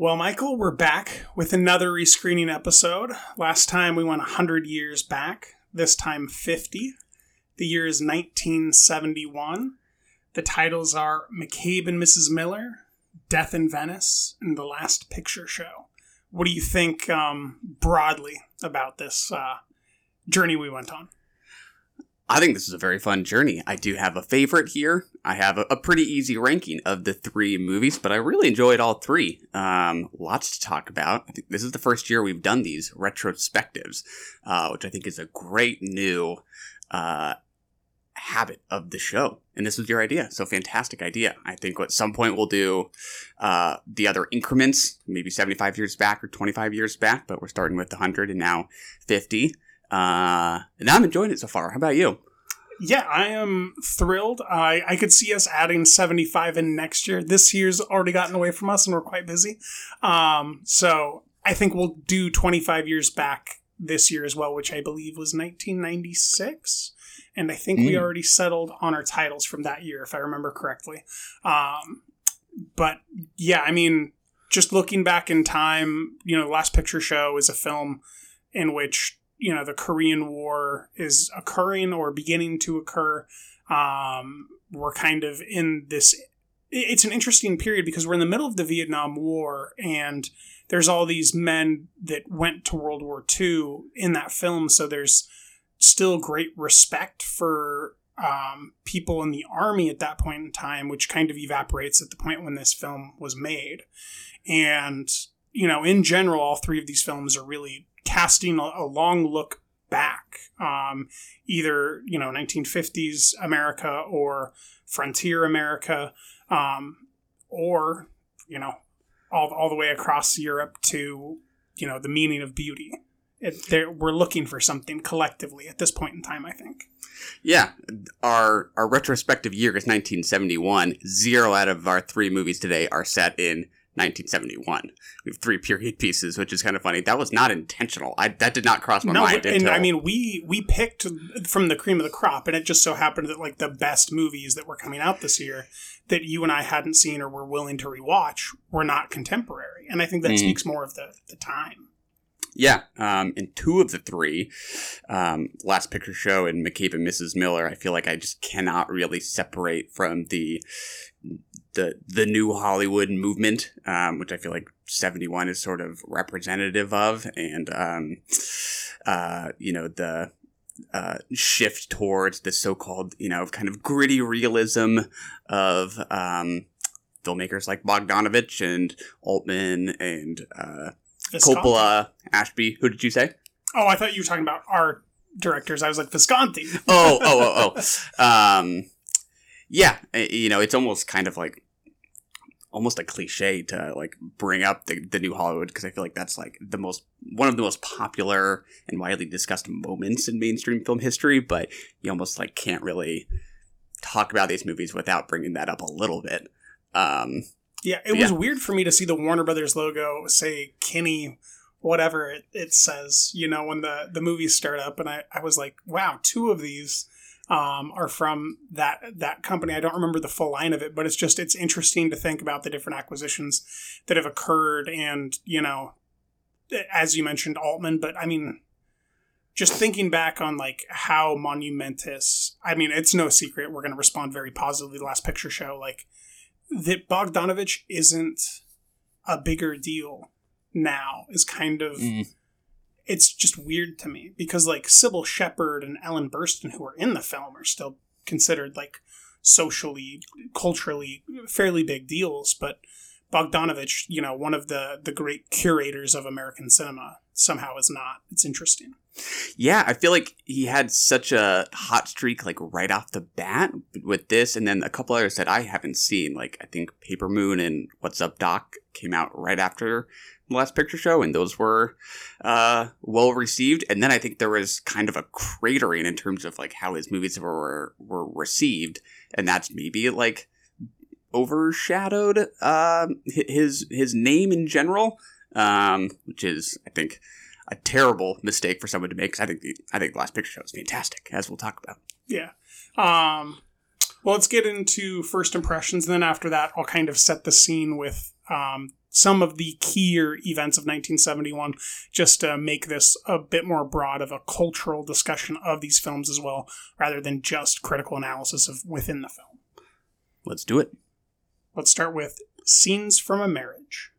Well, Michael, we're back with another rescreening episode. Last time we went 100 years back, this time 50. The year is 1971. The titles are McCabe and Mrs. Miller, Death in Venice, and The Last Picture Show. What do you think um, broadly about this uh, journey we went on? I think this is a very fun journey. I do have a favorite here. I have a, a pretty easy ranking of the three movies, but I really enjoyed all three. Um, lots to talk about. I think this is the first year we've done these retrospectives, uh, which I think is a great new uh, habit of the show. And this was your idea, so fantastic idea. I think at some point we'll do uh, the other increments, maybe 75 years back or 25 years back, but we're starting with 100 and now 50. Uh, and I'm enjoying it so far. How about you? Yeah, I am thrilled. I, I could see us adding 75 in next year. This year's already gotten away from us and we're quite busy. Um, so I think we'll do 25 years back this year as well, which I believe was 1996. And I think we Mm. already settled on our titles from that year, if I remember correctly. Um, but yeah, I mean, just looking back in time, you know, The Last Picture Show is a film in which, you know, the Korean War is occurring or beginning to occur. Um, we're kind of in this. It's an interesting period because we're in the middle of the Vietnam War and there's all these men that went to World War II in that film. So there's still great respect for um, people in the army at that point in time, which kind of evaporates at the point when this film was made. And, you know, in general, all three of these films are really casting a, a long look back, um, either, you know, 1950s America or frontier America, um, or, you know, all, all the way across Europe to, you know, the meaning of beauty. It, we're looking for something collectively at this point in time, I think. Yeah, our our retrospective year is 1971. Zero out of our three movies today are set in 1971. We have three period pieces, which is kind of funny. That was not intentional. I that did not cross my no, mind. and I mean, we we picked from the cream of the crop, and it just so happened that like the best movies that were coming out this year that you and I hadn't seen or were willing to rewatch were not contemporary, and I think that Mhm. speaks more of the the time. yeah, um, in two of the three, um, Last Picture Show and McCabe and Mrs. Miller, I feel like I just cannot really separate from the the the new Hollywood movement, um, which I feel like 71 is sort of representative of, and um, uh, you know the uh, shift towards the so-called you know kind of gritty realism of um, filmmakers like Bogdanovich and Altman and uh, Visconti. Coppola, Ashby. Who did you say? Oh, I thought you were talking about our directors. I was like Visconti. oh, oh, oh, oh. Um, yeah, uh, you know, it's almost kind of like almost a cliche to like bring up the, the new Hollywood because I feel like that's like the most one of the most popular and widely discussed moments in mainstream film history, but you almost like can't really talk about these movies without bringing that up a little bit. Um, Yeah, it Yeah. was weird for me to see the Warner Brothers logo say Kinney, whatever it, it says, you know, when the, the movies start up. And I, I was like, wow, two of these um, are from that that company. I don't remember the full line of it, but it's just, it's interesting to think about the different acquisitions that have occurred. And, you know, as you mentioned, Altman, but I mean, just thinking back on like how monumentous, I mean, it's no secret we're going to respond very positively to the last picture show. Like, that Bogdanovich isn't a bigger deal now is kind of Mm. It's just weird to me because like Cybill Shepherd and Ellen Burstyn who are in the film are still considered like socially culturally fairly big deals but Bogdanovich you know one of the the great curators of American cinema somehow is not it's interesting Yeah, I feel like he had such a hot streak like right off the bat with this, and then a couple others that I haven't seen. Like I think Paper Moon and What's Up Doc came out right after last picture show, and those were uh, well received. And then I think there was kind of a cratering in terms of like how his movies were were received, and that's maybe like overshadowed uh, his his name in general, um, which is I think a terrible mistake for someone to make. 'cause I think the, I think the last picture show is fantastic, as we'll talk about. Yeah. Um, well, let's get into first impressions. And then after that, I'll kind of set the scene with um, some of the keyer events of 1971, just to make this a bit more broad of a cultural discussion of these films as well, rather than just critical analysis of within the film. Let's do it. Let's start with scenes from a marriage.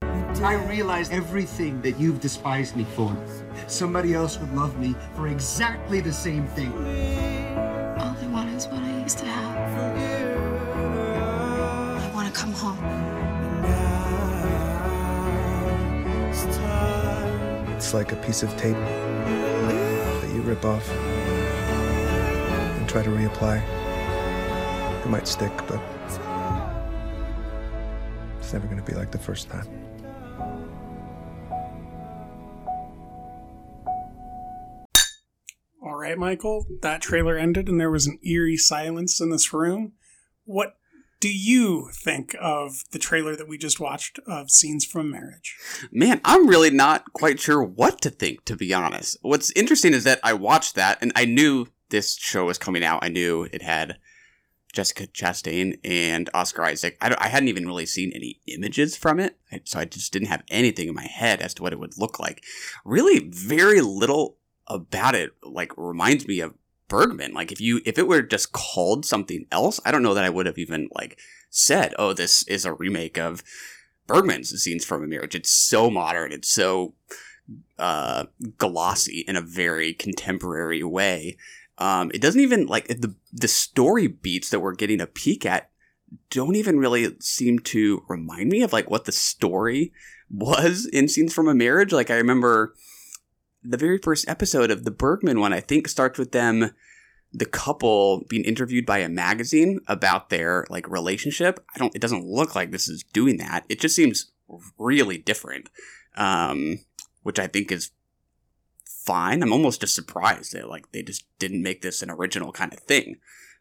I realize everything that you've despised me for. Somebody else would love me for exactly the same thing. All I want is what I used to have. I want to come home. It's like a piece of tape that you rip off and try to reapply. It might stick, but it's never going to be like the first time. All right, Michael, that trailer ended and there was an eerie silence in this room. What do you think of the trailer that we just watched of Scenes from Marriage? Man, I'm really not quite sure what to think, to be honest. What's interesting is that I watched that and I knew this show was coming out. I knew it had Jessica Chastain and Oscar Isaac. I, I hadn't even really seen any images from it, so I just didn't have anything in my head as to what it would look like. Really, very little about it like reminds me of Bergman. Like if you if it were just called something else, I don't know that I would have even like said, "Oh, this is a remake of Bergman's Scenes from a Marriage." It's so modern. It's so uh, glossy in a very contemporary way. Um, it doesn't even like the the story beats that we're getting a peek at don't even really seem to remind me of like what the story was in Scenes from a Marriage. Like I remember the very first episode of the Bergman one, I think, starts with them, the couple being interviewed by a magazine about their like relationship. I don't. It doesn't look like this is doing that. It just seems really different, um, which I think is fine. I'm almost just surprised that like they just didn't make this an original kind of thing.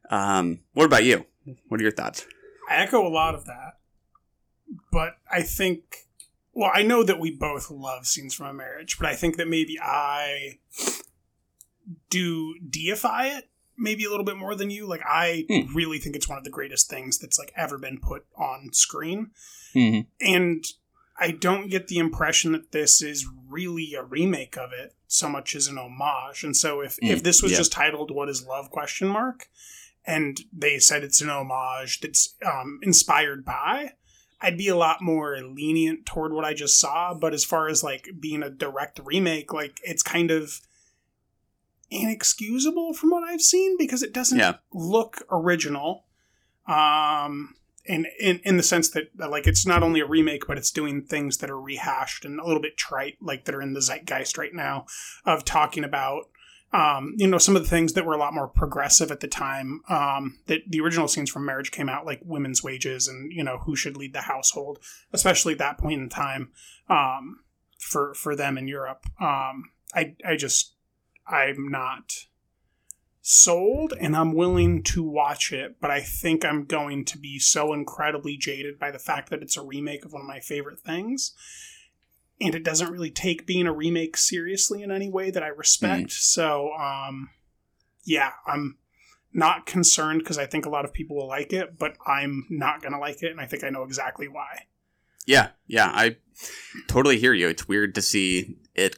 Um, what about you? What are your thoughts? I echo a lot of that, but I think, well, I know that we both love Scenes from a Marriage, but I think that maybe I do deify it maybe a little bit more than you. Like, I Hmm. really think it's one of the greatest things that's like ever been put on screen. Mm-hmm. and I don't get the impression that this is really a remake of it so much as an homage. And so if, if Mm, this was yeah. just titled "What Is Love?" question mark, and they said it's an homage that's um, inspired by, I'd be a lot more lenient toward what I just saw. But as far as like being a direct remake, like it's kind of inexcusable from what I've seen because it doesn't Yeah. look original. Um, in, in in the sense that like it's not only a remake, but it's doing things that are rehashed and a little bit trite, like that are in the zeitgeist right now, of talking about um, you know some of the things that were a lot more progressive at the time. Um, that the original scenes from Marriage came out, like women's wages and you know who should lead the household, especially at that point in time um, for for them in Europe. Um, I I just I'm not sold and I'm willing to watch it, but I think I'm going to be so incredibly jaded by the fact that it's a remake of one of my favorite things. And it doesn't really take being a remake seriously in any way that I respect. So, um, yeah, I'm not concerned because I think a lot of people will like it, but I'm not going to like it. And I think I know exactly why. Yeah, yeah, I totally hear you. It's weird to see it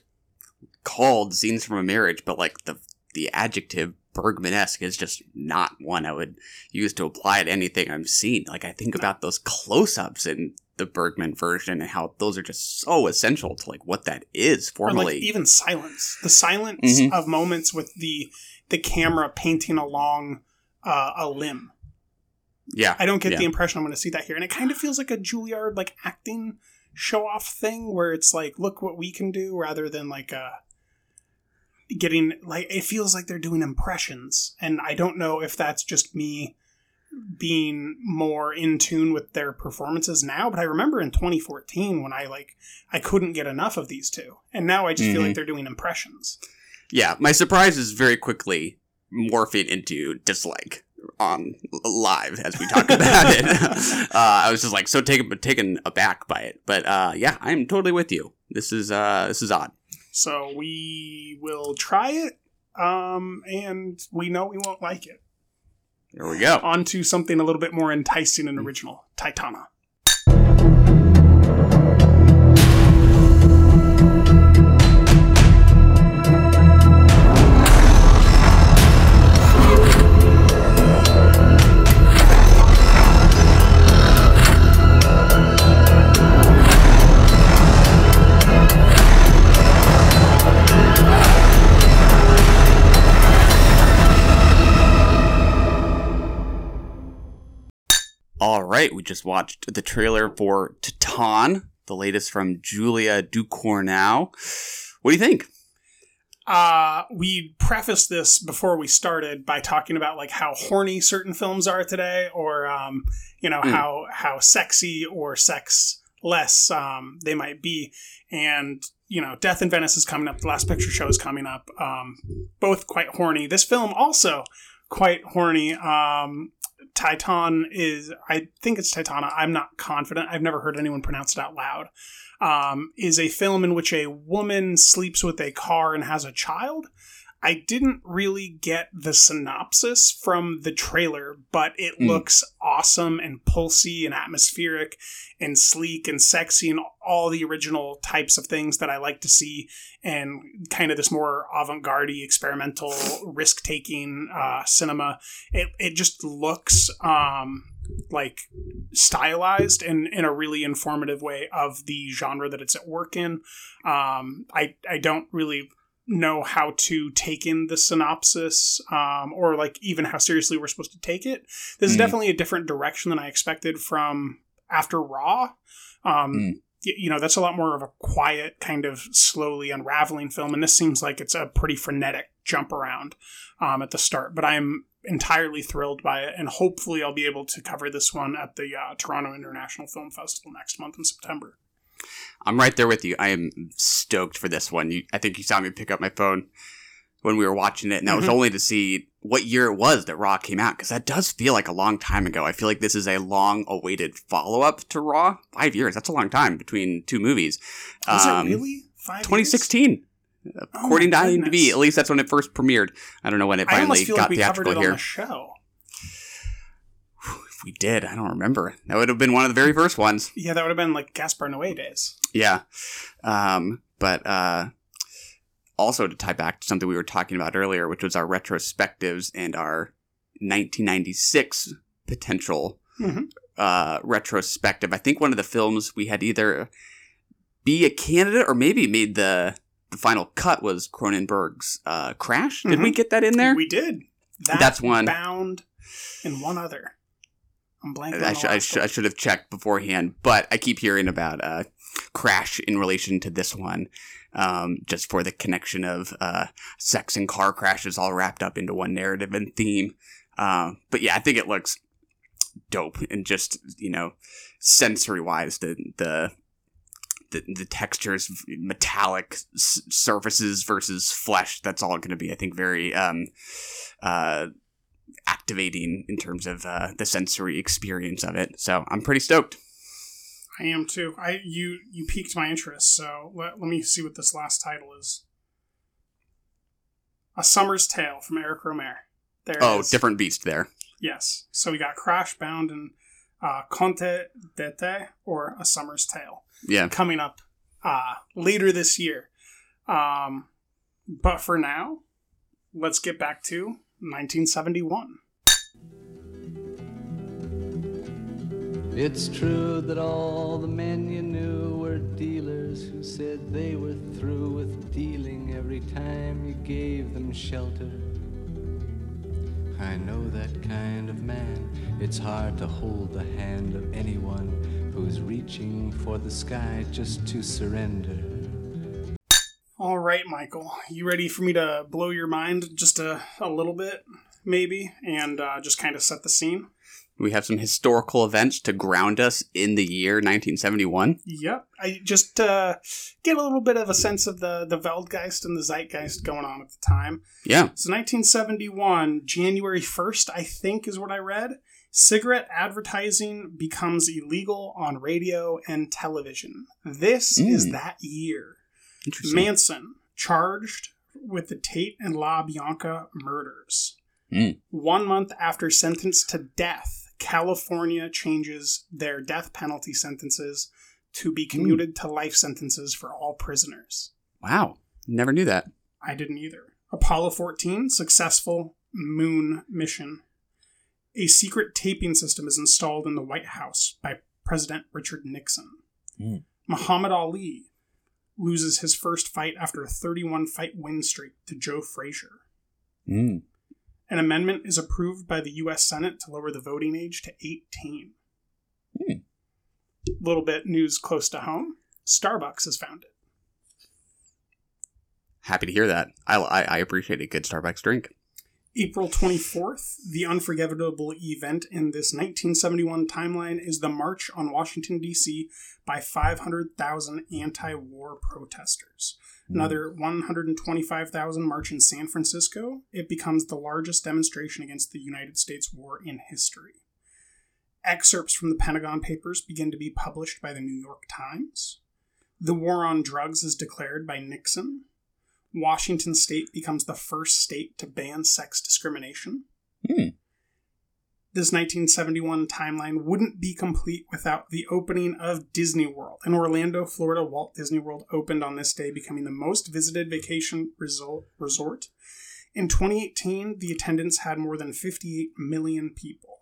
called "Scenes from a Marriage," but like the the adjective Bergman-esque is just not one I would use to apply to anything I'm seeing. Like I think about those close-ups in the Bergman version and how those are just so essential to like what that is Or formally. like even silence. The silence Mhm. of moments with the the camera painting along uh, a limb. yeah, I don't get yeah. the impression I'm going to see that here, and it kind of feels like a Juilliard like acting show off thing where it's like, look what we can do, rather than like a getting like it feels like they're doing impressions, and I don't know if that's just me being more in tune with their performances now but i remember in 2014 when i like i couldn't get enough of these two and now i just feel like they're doing impressions Yeah, my surprise is very quickly morphing into dislike on live as we talk about it. uh, I was just like so taken taken aback by it, but uh, yeah, I'm totally with you. This is uh, this is odd. so we will try it um and we know we won't like it There we go. on to something a little bit more enticing and original titana right, we just watched the trailer for Titan, the latest from Julia Ducournau. What do you think? uh we prefaced this before we started by talking about like how horny certain films are today or um you know Mm. how how sexy or sex less um they might be and you know death in venice is coming up the last picture show is coming up um both quite horny this film also quite horny um titan is i think it's titana. I'm not confident. I've never heard anyone pronounce it out loud. Um, is a film in which a woman sleeps with a car and has a child. I didn't really get the synopsis from the trailer, but it Mm. looks awesome and pulsy and atmospheric and sleek and sexy and all the original types of things that I like to see and kind of this more avant-garde experimental risk-taking uh, cinema. It, it just looks um, like stylized and in a really informative way of the genre that it's at work in. Um, I I don't really know how to take in the synopsis um, or like even how seriously we're supposed to take it. This is Mm. definitely a different direction than I expected from After Raw. Um, Mm. y- You know, that's a lot more of a quiet, kind of slowly unraveling film, and this seems like it's a pretty frenetic jump around um, at the start. But I'm entirely thrilled by it, and hopefully, I'll be able to cover this one at the uh, Toronto International Film Festival next month in September. I'm right there with you. I am stoked for this one. You, I think you saw me pick up my phone when we were watching it, and that was Mhm. only to see what year it was that Raw came out, because that does feel like a long time ago. I feel like this is a long-awaited follow-up to Raw. Five years. That's a long time between two movies. Was Um, it really five? years? 2016. Oh According to IMDb, at least that's when it first premiered. I don't know when it finally got like theatrical here. show. If we did, I don't remember. That would have been one of the very first ones. Yeah, that would have been like Gaspar Noé days. Yeah. Um, but uh, also to tie back to something we were talking about earlier, which was our retrospectives and our 1996 potential Mhm. uh, retrospective. I think one of the films we had either be a candidate or maybe made the the final cut was Cronenberg's uh, Crash. Did we get that in there? We did. That That's one. Bound and one other. I'm blanking. I, sh- I, sh- I should have checked beforehand, but I keep hearing about uh, Crash in relation to this one, um, just for the connection of uh, sex and car crashes all wrapped up into one narrative and theme. Um, but yeah, I think it looks dope and just you know sensory wise the the the, the textures metallic s- surfaces versus flesh that's all going to be i think very um uh activating in terms of uh, the sensory experience of it so i'm pretty stoked I am too. I you you piqued my interest, so let, let me see what this last title is. A Summer's Tale from Eric Rohmer. There oh is. different beast there Yes. So we got Crash Bound and uh, Conte d'Ete or A Summer's Tale yeah coming up uh, later this year. Um, but for now, let's get back to 1971. It's true that all the men you knew were dealers who said they were through with dealing every time you gave them shelter. I know that kind of man. It's hard to hold the hand of anyone who's reaching for the sky just to surrender. All right, Michael. You ready for me to blow your mind just a, a little bit, maybe, and uh, just kind of set the scene? We have some historical events to ground us in the year 1971. Yep. I just uh, get a little bit of a sense of the the Weltgeist and the Zeitgeist going on at the time. Yeah. So 1971, January 1st, I think is what I read. Cigarette advertising becomes illegal on radio and television. This is Mm. that year. Manson charged with the Tate and La Bianca murders. Mm. One month after sentenced to death, California changes their death penalty sentences to be commuted to life sentences for all prisoners. Wow. Never knew that. I didn't either. Apollo 14, successful moon mission. A secret taping system is installed in the White House by President Richard Nixon. Mm. Muhammad Ali loses his first fight after a 31 fight win streak to Joe Frazier. Mm. An amendment is approved by the U.S. Senate to lower the voting age to 18. Hmm. Little bit news close to home. Starbucks is founded. Happy to hear that. I, I, I appreciate a good Starbucks drink. April 24th, the unforgettable event in this 1971 timeline is the March on Washington, D.C. by 500,000 anti war protesters. Hmm. Another 125,000 march in San Francisco. It becomes the largest demonstration against the United States war in history. Excerpts from the Pentagon Papers begin to be published by the New York Times. The war on drugs is declared by Nixon. Washington state becomes the first state to ban sex discrimination. Hmm. This 1971 timeline wouldn't be complete without the opening of Disney World. In Orlando, Florida, Walt Disney World opened on this day, becoming the most visited vacation resort. resort. In 2018, the attendance had more than 58 million people.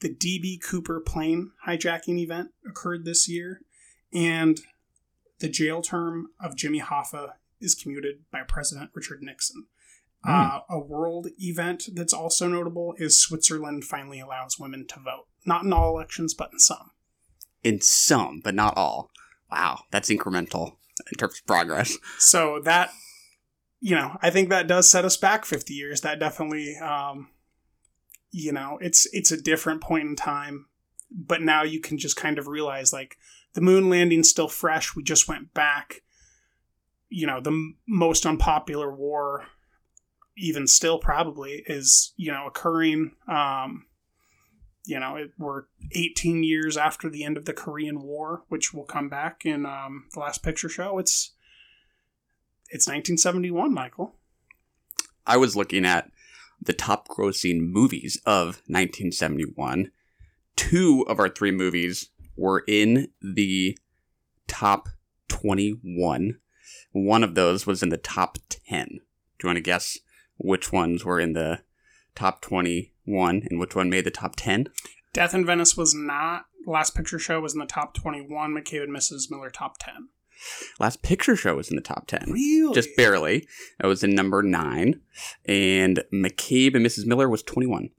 The DB Cooper plane hijacking event occurred this year, and the jail term of Jimmy Hoffa is commuted by President Richard Nixon. Uh, a world event that's also notable is Switzerland finally allows women to vote. Not in all elections, but in some. In some, but not all. Wow, that's incremental in terms of progress. So that, you know, I think that does set us back 50 years. That definitely, um, you know, it's it's a different point in time. But now you can just kind of realize like the moon landing's still fresh. We just went back. You know, the most unpopular war, even still probably, is you know occurring. Um, you know, it, we're 18 years after the end of the Korean War, which will come back in um, the last picture show. It's it's 1971, Michael. I was looking at the top grossing movies of 1971. Two of our three movies were in the top 21. One of those was in the top 10. Do you want to guess which ones were in the top 21 and which one made the top 10? Death in Venice was not. Last Picture Show was in the top 21. McCabe and Mrs. Miller top 10. Last Picture Show was in the top 10. Really? Just barely. It was in number 9. And McCabe and Mrs. Miller was 21.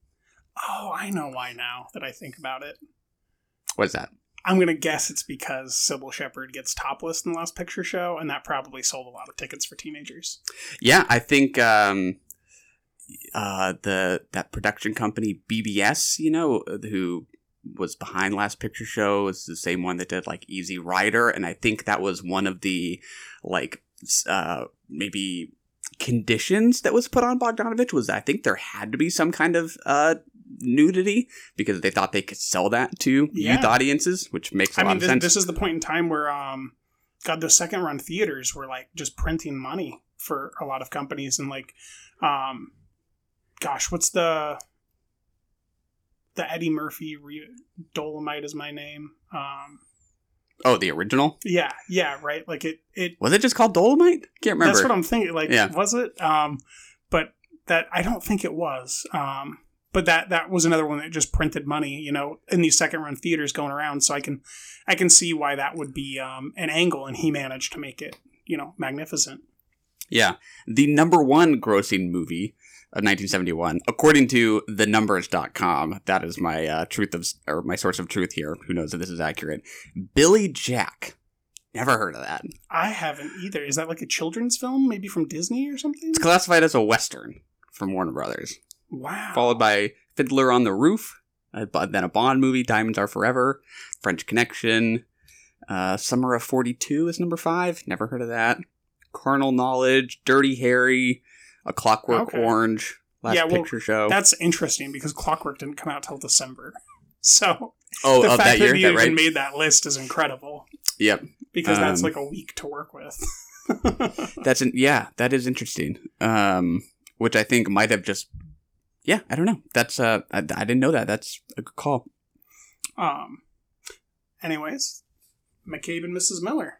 Oh, I know why now that I think about it. What is that? I'm going to guess it's because Cybill Shepherd gets topless in the Last Picture Show, and that probably sold a lot of tickets for teenagers. Yeah, I think um, uh, the that production company BBS, you know, who was behind Last Picture Show, is the same one that did like Easy Rider, and I think that was one of the like uh, maybe conditions that was put on Bogdanovich was I think there had to be some kind of uh, nudity because they thought they could sell that to youth audiences, which makes a I lot mean, of this, sense. this is the point in time where, um, God, those second run theaters were like just printing money for a lot of companies, and like, um, gosh, what's the the Eddie Murphy re- Dolomite is my name. Um, oh, the original yeah, yeah, right. Like it, it. was it just called Dolomite? Can't remember. That's what I'm thinking. Like, Yeah. was it? Um, but that I don't think it was. Um, but that that was another one that just printed money, you know, in these second run theaters going around. So I can I can see why that would be um, an angle, and he managed to make it, you know, magnificent. Yeah. The number one grossing movie of 1971, according to thenumbers.com, that is my uh, truth of, or my source of truth here. Who knows if this is accurate? Billy Jack Never heard of that. I haven't either. Is that like a children's film, maybe from Disney or something? It's classified as a western from Warner Brothers, Wow. followed by Fiddler on the Roof, uh, but then a Bond movie, Diamonds Are Forever, French Connection, uh, Summer of '42 is number five. Never heard of that. Carnal Knowledge, Dirty Harry, A Clockwork Okay. Orange, Last Yeah, well, Picture Show. That's interesting because Clockwork didn't come out till December. So oh, the fact that that, you that even made that list is incredible Yep. because that's Um, like a week to work with. That's an yeah, that is interesting. Um, which I think might have just yeah, I don't know. That's uh, I, I didn't know that. That's a good call. um. Anyways, McCabe and Mrs. Miller.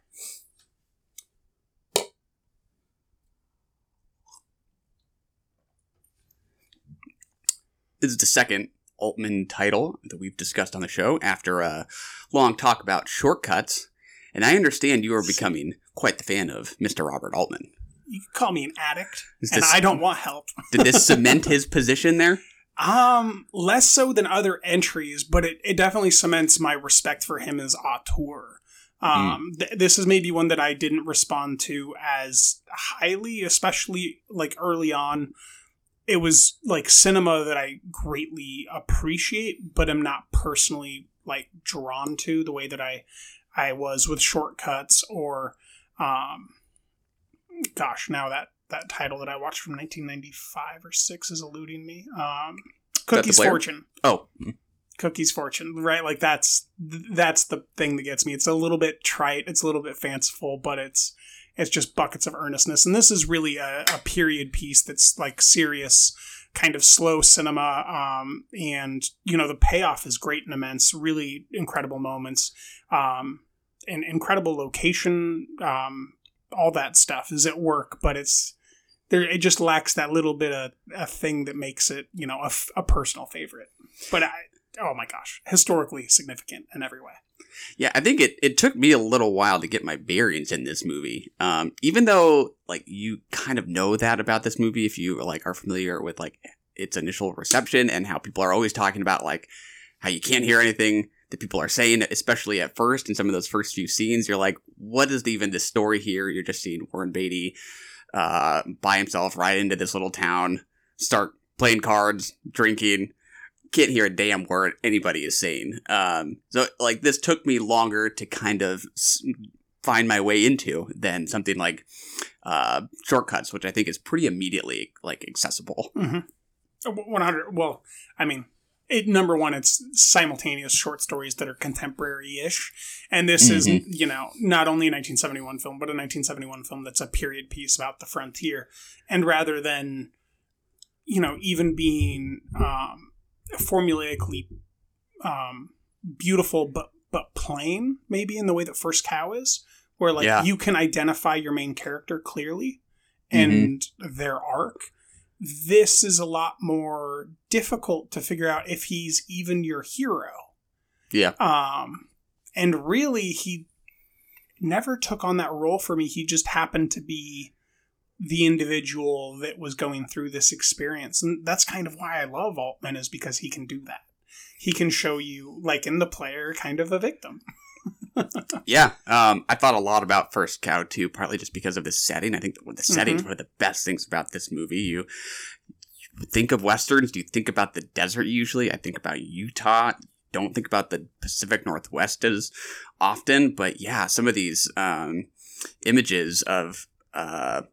This is the second Altman title that we've discussed on the show after a long talk about Short Cuts. And I understand you are becoming quite the fan of Mr. Robert Altman. You can call me an addict, Is and this- I don't want help. Did this cement his position there? Um, less so than other entries, but it, it definitely cements my respect for him as auteur. Um, th- this is maybe one that I didn't respond to as highly, especially like early on. It was like cinema that I greatly appreciate, but am not personally like drawn to the way that I I was with Short Cuts or um gosh, now that that title that I watched from 1995 or 6 is eluding me. Um Cookie's? Fortune. Oh, Cookie's Fortune, right? Like that's that's the thing that gets me. It's a little bit trite, it's a little bit fanciful, but it's it's just buckets of earnestness. And this is really a, a period piece that's like serious, kind of slow cinema. Um, and you know the payoff is great and immense. Really incredible moments, um, and incredible location. Um, all that stuff is at work, but it's there. It just lacks that little bit of a thing that makes it, you know, a personal favorite. But I, oh my gosh, historically significant in every way. Yeah, I think it, it took me a little while to get my bearings in this movie. Um, even though like you kind of know that about this movie if you like are familiar with like its initial reception and how people are always talking about like how you can't hear anything that people are saying, especially at first in some of those first few scenes. You're like, what is even the story here? You're just seeing Warren Beatty uh, by himself ride into this little town, start playing cards, drinking, can't hear a damn word anybody is saying. Um, so like this took me longer to kind of find my way into than something like uh, Short Cuts, which I think is pretty immediately like accessible. One hundred. Well, I mean, it number one, it's simultaneous short stories that are contemporary-ish, and this is Mhm. you know not only a 1971 film, but a 1971 film that's a period piece about the frontier, and rather than you know even being um, formulaically um, beautiful but but plain, maybe in the way that First Cow is, where like Yeah. you can identify your main character clearly and their arc. This is a lot more difficult to figure out if he's even your hero. Yeah. Um, and really, he never took on that role for me. He just happened to be the individual that was going through this experience. And that's kind of why I love Altman, is because he can do that. He can show you, like in the player, kind of a victim. Yeah, um, I thought a lot about First Cow too, partly just because of the setting. I think the, the setting is one of the best things about this movie. You, you think of westerns, do you think about the desert usually? I think about Utah. Don't think about the Pacific Northwest as often, but yeah, some of these um, images of uh,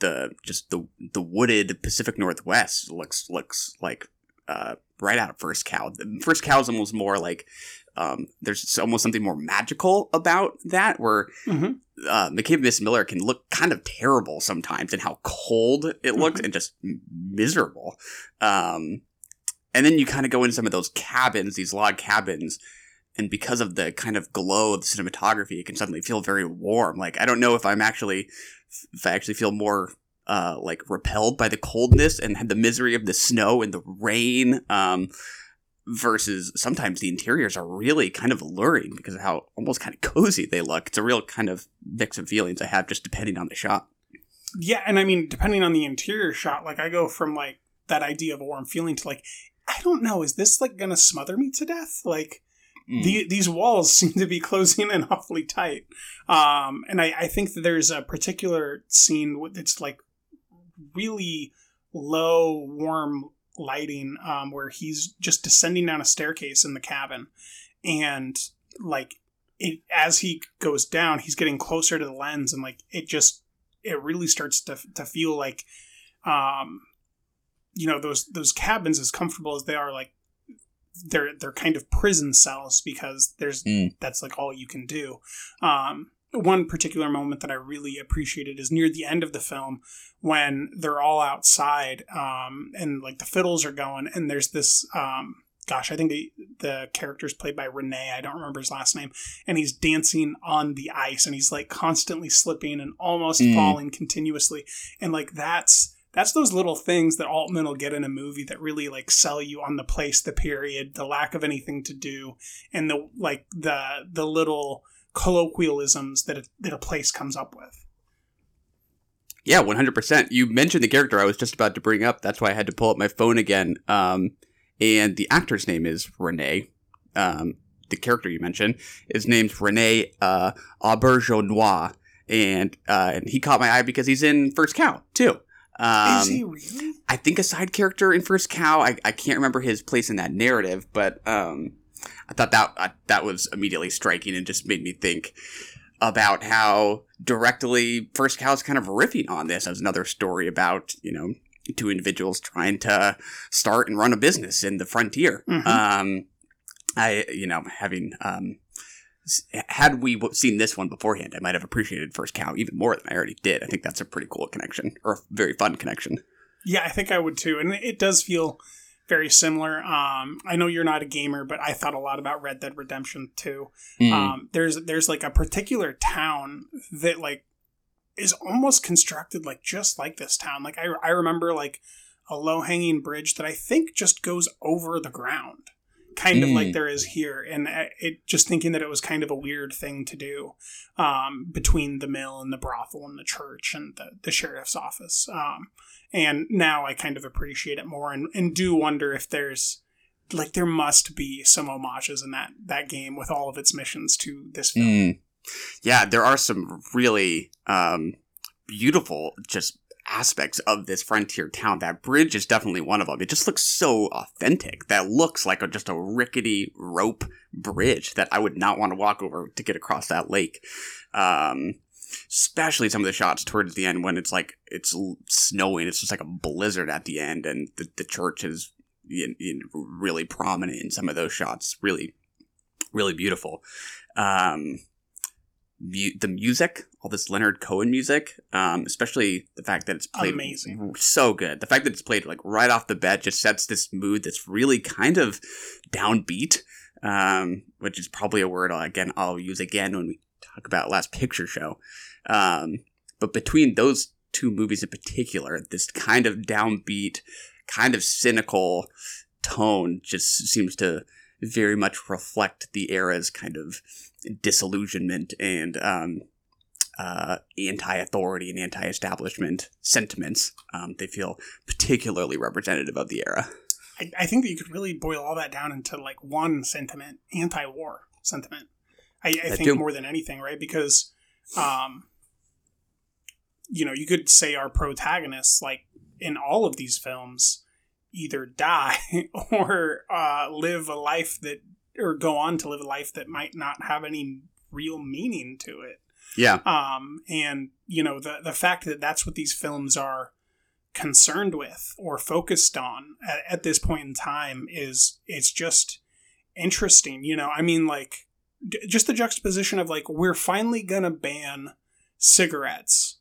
the just the the wooded Pacific Northwest looks looks like uh, right out of First Cow. The First Cow is almost more like um, there's almost something more magical about that, where Mhm. uh, McCabe and Miss Miller can look kind of terrible sometimes, and how cold it looks, and just miserable. Um, and then you kind of go into some of those cabins, these log cabins, and because of the kind of glow of the cinematography, it can suddenly feel very warm. Like I don't know if I'm actually, if I actually feel more uh, like repelled by the coldness and the misery of the snow and the rain. Um, versus sometimes the interiors are really kind of alluring because of how almost kind of cozy they look. It's a real kind of mix of feelings I have just depending on the shot. Yeah, and I mean, depending on the interior shot, like I go from like that idea of a warm feeling to like, I don't know, is this like gonna smother me to death? Like, the, these walls seem to be closing in awfully tight. Um, and I, I think that there's a particular scene that's like really low, warm lighting um, where he's just descending down a staircase in the cabin. And like it, as he goes down, he's getting closer to the lens and like it just, it really starts to, to feel like, um, you know, those, those cabins as comfortable as they are, like they're they're kind of prison cells because there's Mm. that's like all you can do. Um, one particular moment that I really appreciated is near the end of the film when they're all outside um, and like the fiddles are going and there's this um, gosh I think the the character's played by Renee I don't remember his last name and he's dancing on the ice and he's like constantly slipping and almost Mm. falling continuously and like that's that's those little things that Altman will get in a movie that really like sell you on the place, the period, the lack of anything to do, and the like the the little colloquialisms that a, that a place comes up with. Yeah, one hundred percent. You mentioned the character I was just about to bring up. That's why I had to pull up my phone again. Um, and the actor's name is Rene. Um, the character you mentioned, is named Rene uh, Auberjonois, and uh, and he caught my eye because he's in First Cow too. Um, Is he really? I think a side character in First Cow. I, I can't remember his place in that narrative, but um, I thought that uh, that was immediately striking and just made me think about how directly First Cow is kind of riffing on this as another story about you know two individuals trying to start and run a business in the frontier. Mhm. Um, I you know having um, had we seen this one beforehand, I might have appreciated First Cow even more than I already did. I think that's a pretty cool connection or a very fun connection. Yeah, I think I would too, and it does feel very similar. Um, I know you're not a gamer, but I thought a lot about Red Dead Redemption too. Mm. Um, there's there's like a particular town that like is almost constructed like just like this town. Like I I remember like a low hanging bridge that I think just goes over the ground, kind of Mm. like there is here. And it just thinking that it was kind of a weird thing to do um, between the mill and the brothel and the church and the, the sheriff's office. Um, and now I kind of appreciate it more and, and do wonder if there's like there must be some homages in that that game with all of its missions to this film. Mm. Yeah, there are some really um, beautiful just aspects of this frontier town. That bridge is definitely one of them. It just looks so authentic. That looks like a, just a rickety rope bridge that I would not want to walk over to get across that lake. Um, especially some of the shots towards the end when it's like it's snowing. It's just like a blizzard at the end, and the, the church is really prominent in some of those shots. Really, really beautiful. Um, mu- the music, all this Leonard Cohen music, um, especially the fact that it's played Amazing. so good. The fact that it's played like right off the bat just sets this mood that's really kind of downbeat, um, which is probably a word again I'll use again when we talk about Last Picture Show. Um, but between those two movies in particular, this kind of downbeat, kind of cynical tone just seems to very much reflect the era's kind of disillusionment and um, uh, anti-authority and anti-establishment sentiments. Um, they feel particularly representative of the era. I, I think that you could really boil all that down into like one sentiment, anti-war sentiment. I, I think too. more than anything, right? Because, um, you know, you could say our protagonists, like in all of these films, either die or uh, live a life that, or go on to live a life that might not have any real meaning to it. Yeah. Um, and you know the the fact that that's what these films are concerned with or focused on at, at this point in time is it's just interesting. You know, I mean, like d- just the juxtaposition of like we're finally gonna ban cigarettes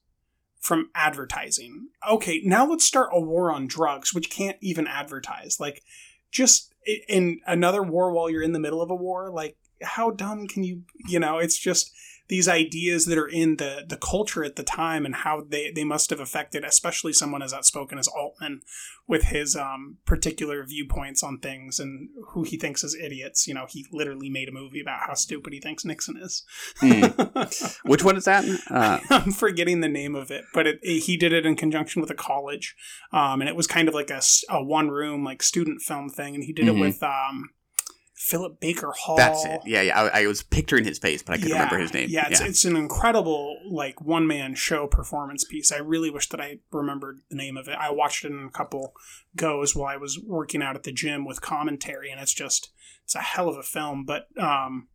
from advertising. Okay, now let's start a war on drugs, which can't even advertise. Like, just in another war while you're in the middle of a war, like how dumb can you you know it's just these ideas that are in the the culture at the time and how they they must have affected especially someone as outspoken as altman with his um particular viewpoints on things and who he thinks is idiots. You know he literally made a movie about how stupid he thinks nixon is. Which one is that? Uh, I'm forgetting the name of it, but it, it- he did it in conjunction with a college, um, and it was kind of like a, a one room like student film thing, and he did Mhm. it with um, Philip Baker Hall. That's it. Yeah, yeah. I, I was picturing his face, but I couldn't remember his name. Yeah, it's, it's an incredible like one man show performance piece. I really wish that I remembered the name of it. I watched it in a couple goes while I was working out at the gym with commentary, and it's just it's a hell of a film. But um,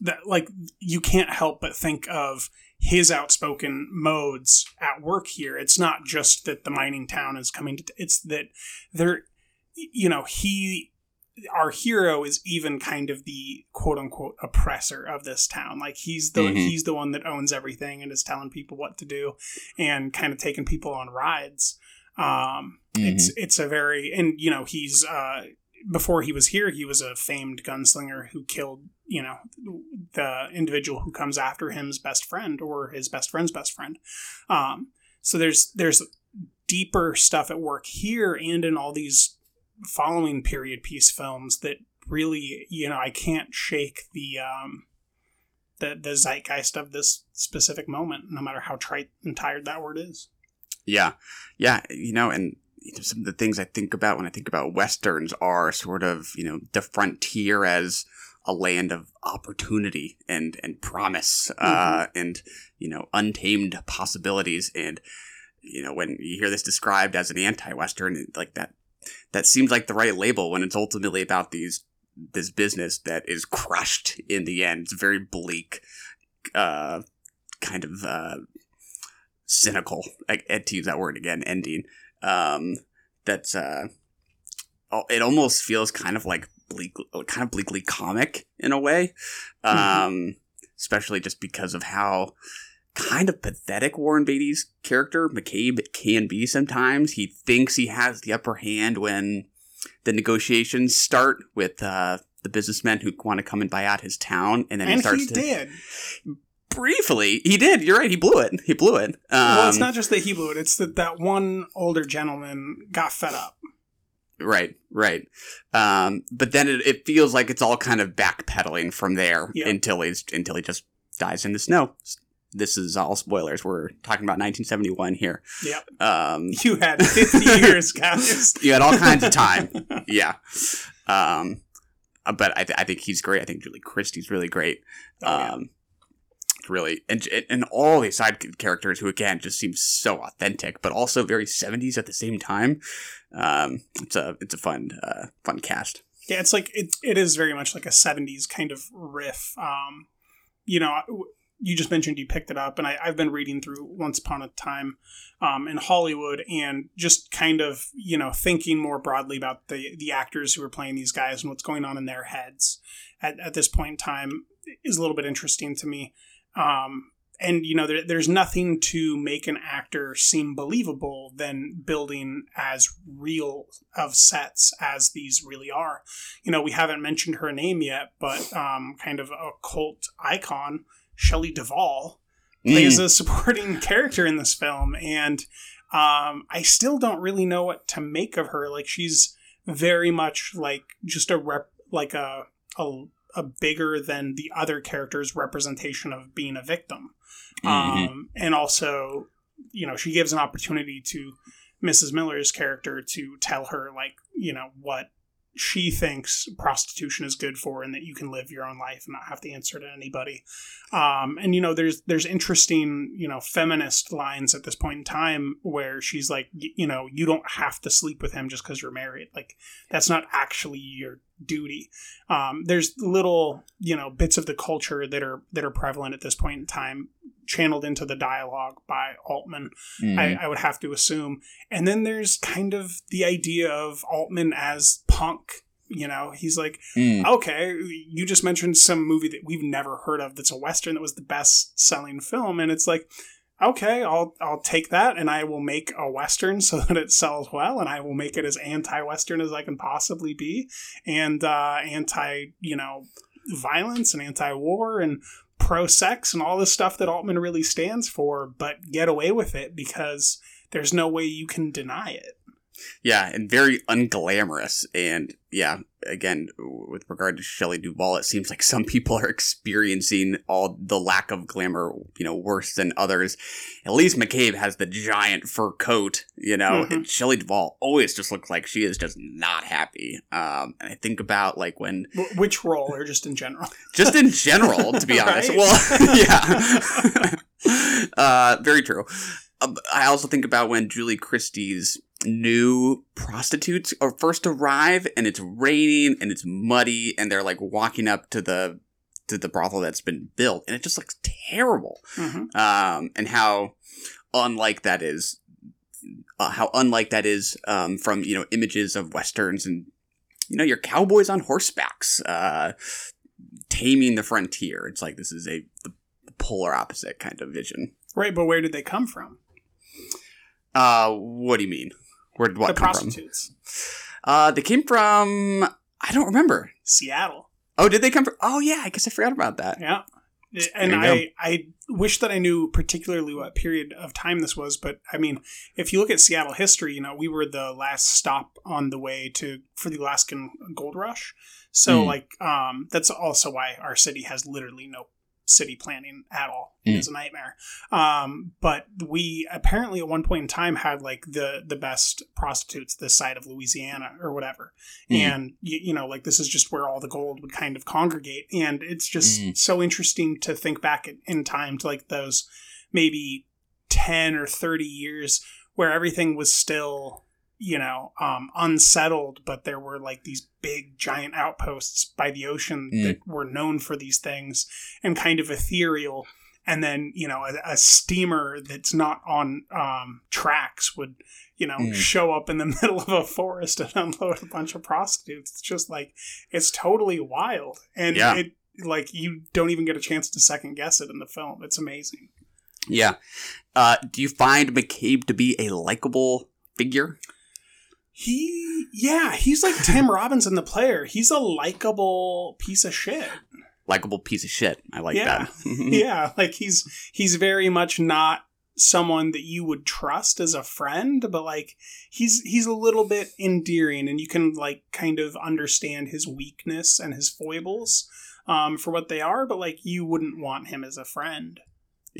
that like you can't help but think of his outspoken modes at work here. It's not just that the mining town is coming to. It's that they're you know he our hero is even kind of the quote unquote oppressor of this town. Like he's the Mhm. he's the one that owns everything and is telling people what to do and kind of taking people on rides. Um, It's it's a very and you know he's uh, before he was here he was a famed gunslinger who killed you know the individual who comes after him's best friend or his best friend's best friend. Um, so there's there's deeper stuff at work here and in all these following period piece films that really you know I can't shake the um the the zeitgeist of this specific moment no matter how trite and tired that word is. Yeah, yeah, you know, and you know, some of the things I think about when I think about westerns are sort of you know the frontier as a land of opportunity and and promise, uh, and you know untamed possibilities. And you know when you hear this described as an anti-western, like that, that seems like the right label when it's ultimately about these this business that is crushed in the end. It's very bleak, uh, kind of. Uh, cynical like Ed to use that word again ending um that's uh oh, it almost feels kind of like bleak kind of bleakly comic in a way um especially just because of how kind of pathetic Warren Beatty's character McCabe can be sometimes he thinks he has the upper hand when the negotiations start with uh the businessmen who want to come and buy out his town and then he starts he to did briefly he did you're right he blew it he blew it um, well it's not just that he blew it it's that that one older gentleman got fed up Right, right. Um, but then it, it feels like it's all kind of backpedaling from there Yeah. until he's until he just dies in the snow. This is all spoilers. We're talking about 1971 here. yep Um, you had 50 years guys you had all kinds of time. Yeah. Um, uh, but I, th- I think he's great. I think Julie Christie's really great. Oh, yeah. Um, really, and and all these side characters who again just seem so authentic, but also very 70s at the same time. Um, it's a it's a fun uh, fun cast. Yeah, it's like it, it is very much like a 70s kind of riff. Um, you know, you just mentioned you picked it up, and I, I've been reading through Once Upon a Time um, in Hollywood and just kind of, you know, thinking more broadly about the, the actors who are playing these guys and what's going on in their heads at, at this point in time is a little bit interesting to me. Um, and you know there, there's nothing to make an actor seem believable than building as real of sets as these really are you know we haven't mentioned her name yet but um, kind of a cult icon shelley duvall plays a supporting character in this film and um, i still don't really know what to make of her. Like she's very much like just a rep like a, a a bigger than the other characters representation of being a victim. Um, and also you know she gives an opportunity to mrs miller's character to tell her like you know what she thinks prostitution is good for and that you can live your own life and not have to answer to anybody. Um, and you know there's there's interesting you know feminist lines at this point in time where she's like you know you don't have to sleep with him just because you're married. Like that's not actually your duty um, there's little you know bits of the culture that are that are prevalent at this point in time channeled into the dialogue by altman I, I would have to assume. And then there's kind of the idea of Altman as punk. You know, he's like, Mm. okay, you just mentioned some movie that we've never heard of that's a western that was the best selling film, and it's like, okay, I'll I'll take that and I will make a western so that it sells well, and I will make it as anti-western as I can possibly be, and uh, anti, you know, violence and anti-war and pro-sex and all the stuff that Altman really stands for, but get away with it because there's no way you can deny it. Yeah, and very unglamorous. And yeah, again, with regard to Shelley Duvall, it seems like some people are experiencing all the lack of glamour, you know, worse than others. At least McCabe has the giant fur coat, you know, Mhm. and Shelley Duvall always just looks like she is just not happy. Um, and I think about like when, Wh- Which role, or just in general? just in general, to be honest. Well, yeah. uh, very true. Um, I also think about when Julie Christie's new prostitutes are first arrive and it's raining and it's muddy and they're like walking up to the to the brothel that's been built and it just looks terrible Mhm. um and how unlike that is uh, how unlike that is um from you know images of westerns and you know your cowboys on horsebacks uh taming the frontier it's like this is a the polar opposite kind of vision Right, but where did they come from? uh what do you mean where did what the come from prostitutes. Uh, they came from. I don't remember. Seattle. Oh, did they come from? Oh, yeah. I guess I forgot about that. Yeah. And I, I wish that I knew particularly what period of time this was, but I mean, if you look at Seattle history, you know, we were the last stop on the way to for the Alaskan gold rush. So Mm. like um that's also why our city has literally no city planning at all. Mm. It's a nightmare. Um but we apparently at one point in time had like the the best prostitutes this side of Louisiana or whatever. Mm. And you, you know, like this is just where all the gold would kind of congregate and it's just Mm. so interesting to think back in, in time to like those maybe 10 or 30 years where everything was still you know um, unsettled but there were like these big giant outposts by the ocean Mm. that were known for these things and kind of ethereal and then you know a, a steamer that's not on um, tracks would you know Mm. show up in the middle of a forest and unload a bunch of prostitutes it's just like it's totally wild and Yeah. it like you don't even get a chance to second guess it in the film it's amazing Yeah. Uh, do you find McCabe to be a likable figure? He yeah he's like tim robbins in the player he's a likable piece of shit Likable piece of shit. I like Yeah. that. yeah like he's he's very much not someone that you would trust as a friend but like he's he's a little bit endearing and you can like kind of understand his weakness and his foibles um, for what they are but like you wouldn't want him as a friend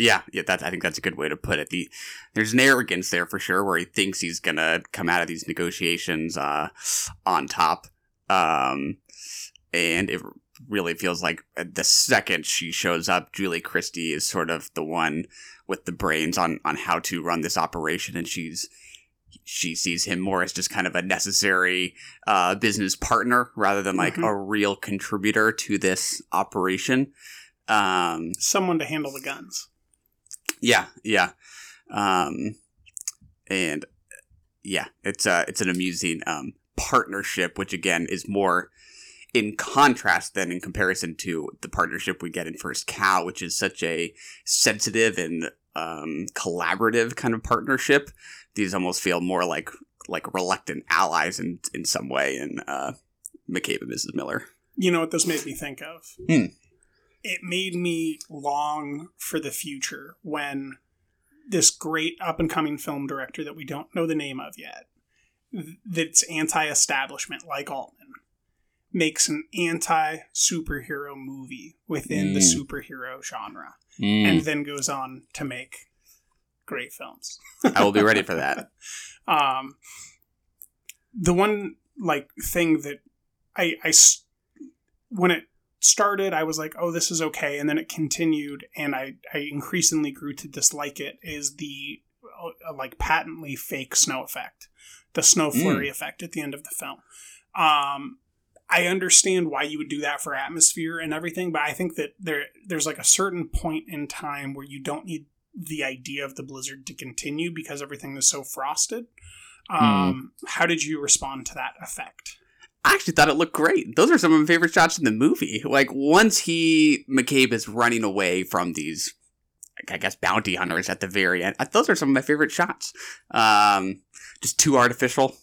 Yeah, yeah, that's I think that's a good way to put it. The there's an arrogance there for sure where he thinks he's gonna come out of these negotiations uh on top. Um and it really feels like the second she shows up, Julie Christie is sort of the one with the brains on on how to run this operation and she's she sees him more as just kind of a necessary uh, business partner rather than like Mhm. a real contributor to this operation. Um, someone to handle the guns yeah, yeah. Um and yeah, it's uh it's an amusing um partnership which again is more in contrast than in comparison to the partnership we get in First Cow, which is such a sensitive and um collaborative kind of partnership. These almost feel more like like reluctant allies in in some way in uh McCabe and Mrs. Miller. You know what this made me think of? Hmm. It made me long for the future when this great up and coming film director that we don't know the name of yet, that's anti establishment like Altman, makes an anti superhero movie within the Mm. superhero genre and then goes on to make great films. I will be ready for that. um the one like thing that I when it started i was like oh this is okay and then it continued and i i increasingly grew to dislike it is the uh, like patently fake snow effect the snow Mm. flurry effect at the end of the film um I understand why you would do that for atmosphere and everything, but I think that there there's like a certain point in time where you don't need the idea of the blizzard to continue because everything is so frosted. Um, How did you respond to that effect? I actually thought it looked great. Those are some of my favorite shots in the movie. Like once he McCabe is running away from these, I guess bounty hunters at the very end. Those are some of my favorite shots. Um, just too artificial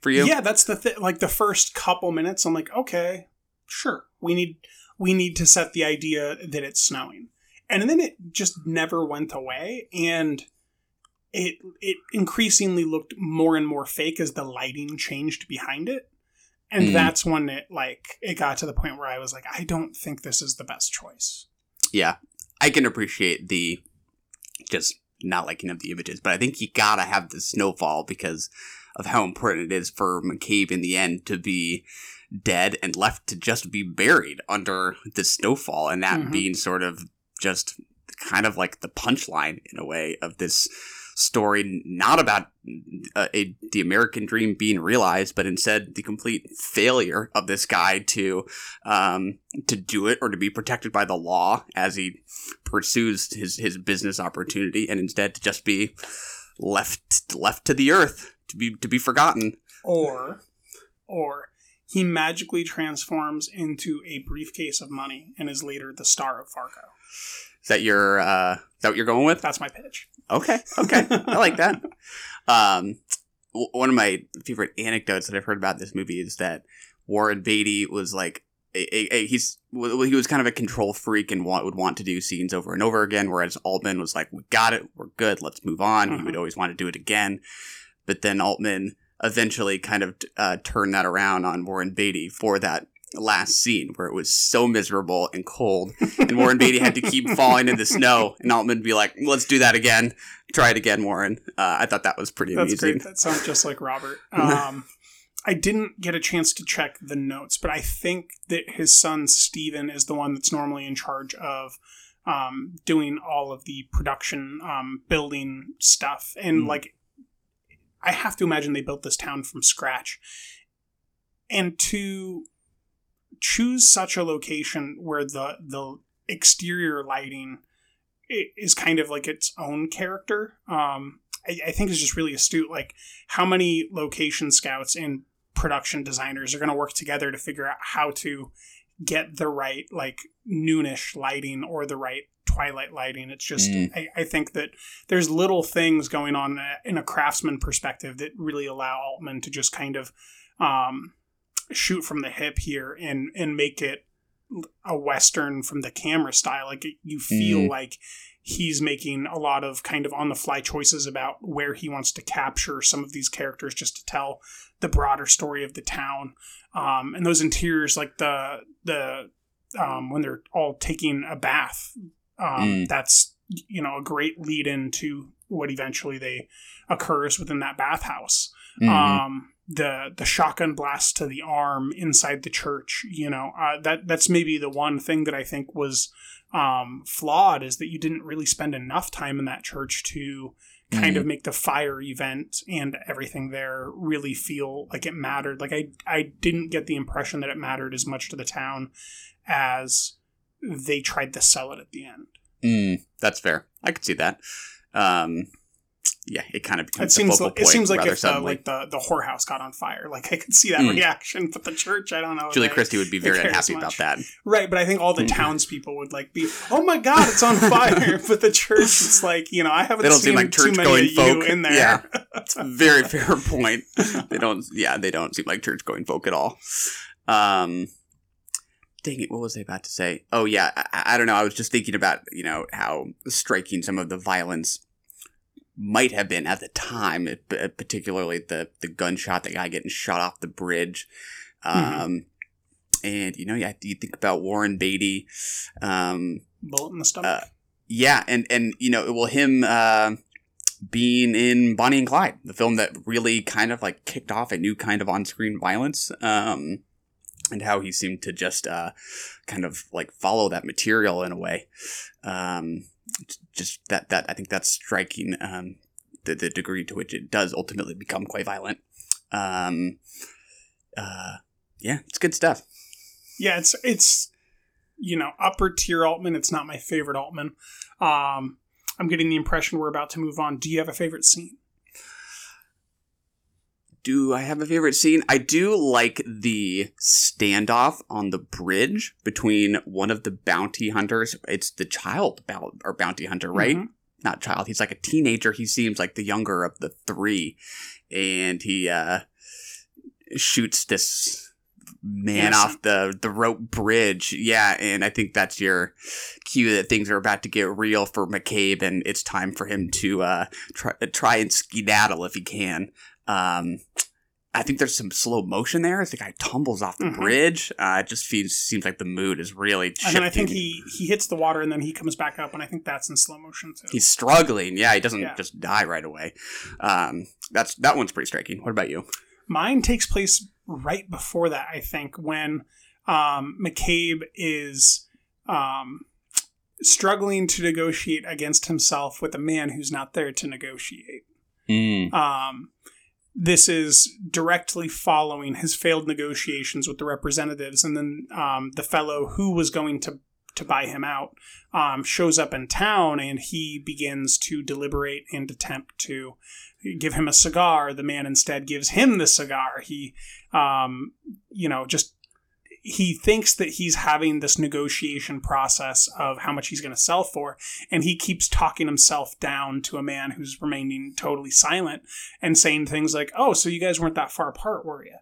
for you. Yeah, that's the thing. Like the first couple minutes, I'm like, okay, sure, we need we need to set the idea that it's snowing, and then it just never went away. And it it increasingly looked more and more fake as the lighting changed behind it. And Mm. that's when it like it got to the point where I was like, I don't think this is the best choice. Yeah, I can appreciate the just not liking of the images, but I think you gotta have the snowfall because of how important it is for McCabe in the end to be dead and left to just be buried under the snowfall, and that Mhm. being sort of just kind of like the punchline in a way of this story not about uh, a, the american dream being realized but instead the complete failure of this guy to um, to do it or to be protected by the law as he pursues his his business opportunity and instead to just be left left to the earth to be to be forgotten Or or he magically transforms into a briefcase of money and is later the star of Fargo. That your uh is that what you're going with That's my pitch. Okay, okay, I like that. Um, w- one of my favorite anecdotes that I've heard about this movie is that Warren Beatty was like, a, a, a- he's w- he was kind of a control freak and want, would want to do scenes over and over again, whereas Altman was like, "We got it, we're good, let's move on." He Mhm. would always want to do it again, but then Altman eventually kind of uh, turned that around on Warren Beatty for that last scene where it was so miserable and cold and Warren Beatty had to keep falling in the snow, and Altman would be like, "Let's do that again. Try it again, Warren." Uh, I thought that was pretty amazing. That's amusing. great. That sounds just like Robert. Um, I didn't get a chance to check the notes, but I think that his son Stephen is the one that's normally in charge of um, doing all of the production um, building stuff. And Mm. like, I have to imagine they built this town from scratch. And to choose such a location where the the exterior lighting is kind of like its own character. Um, I, I think is just really astute. Like how many location scouts and production designers are going to work together to figure out how to get the right like noonish lighting or the right twilight lighting. It's just Mm. I, I think that there's little things going on in a craftsman perspective that really allow Altman to just kind of um, shoot from the hip here and and make it a western from the camera style like you feel Mhm. like he's making a lot of kind of on the fly choices about where he wants to capture some of these characters just to tell the broader story of the town um, and those interiors like the the um, when they're all taking a bath um, Mm. that's you know a great lead into what eventually they occurs within that bathhouse Mhm. um, the the shotgun blast to the arm inside the church. You know, uh, that that's maybe the one thing that I think was um, flawed is that you didn't really spend enough time in that church to kind of make the fire event and everything there really feel like it mattered. Like I I didn't get the impression that it mattered as much to the town as they tried to sell it at the end. Mm, that's fair. I could see that. Um, yeah, it kind of It becomes the seems focal like, it seems like if the, like the the whorehouse got on fire, like I could see that Mm. reaction, but the church, I don't know. Julie Christie would be very unhappy about that. Right, but I think all the Mm. townspeople would like be, oh my god, it's on fire. but the church, it's like you know, I haven't They don't seen seem like too many of folk. you in there. Yeah. It's a very fair point. They don't. Yeah, they don't seem like church going folk at all. Um, dang it! What was I about to say? Oh yeah, I, I don't know. I was just thinking about you know how striking some of the violence might have been at the time, particularly the the gunshot, the guy getting shot off the bridge. Um, Mhm. and you know, yeah, you think about Warren Beatty. Um, Bullet in the stomach. Uh, yeah, and and you know, well, him uh, being in Bonnie and Clyde, the film that really kind of like kicked off a new kind of on-screen violence, um, and how he seemed to just uh, kind of like follow that material in a way. Um, just that that I think that's striking. Um, the the degree to which it does ultimately become quite violent. Um, uh, yeah, it's good stuff. yeah, it's it's you know upper tier Altman. It's not my favorite Altman. Um, I'm getting the impression we're about to move on. Do you have a favorite scene? Do I have a favorite scene? I do like the standoff on the bridge between one of the bounty hunters. It's the child bou- or bounty hunter, right? Mhm. Not child. He's like a teenager. He seems like the younger of the three, and he uh, shoots this man Innocent. off the the rope bridge. Yeah, and I think that's your cue that things are about to get real for McCabe, and it's time for him to uh, try try and skedaddle if he can. Um, I think there's some slow motion there. The guy tumbles off the Mhm. bridge. Uh, it just feels seems like the mood is really. And then I think he he hits the water and then he comes back up, and I think that's in slow motion too. he's struggling. Yeah, he doesn't Yeah. just die right away. Um, that's that one's pretty striking. What about you? Mine takes place right before that, I think, when um, McCabe is um, struggling to negotiate against himself with a man who's not there to negotiate. Um, this is directly following his failed negotiations with the representatives, and then um, the fellow who was going to to buy him out um, shows up in town, and he begins to deliberate and attempt to give him a cigar. The man instead gives him the cigar. He, um, you know, just he thinks that he's having this negotiation process of how much he's going to sell for, and he keeps talking himself down to a man who's remaining totally silent and saying things like, "Oh, so you guys weren't that far apart, were you?"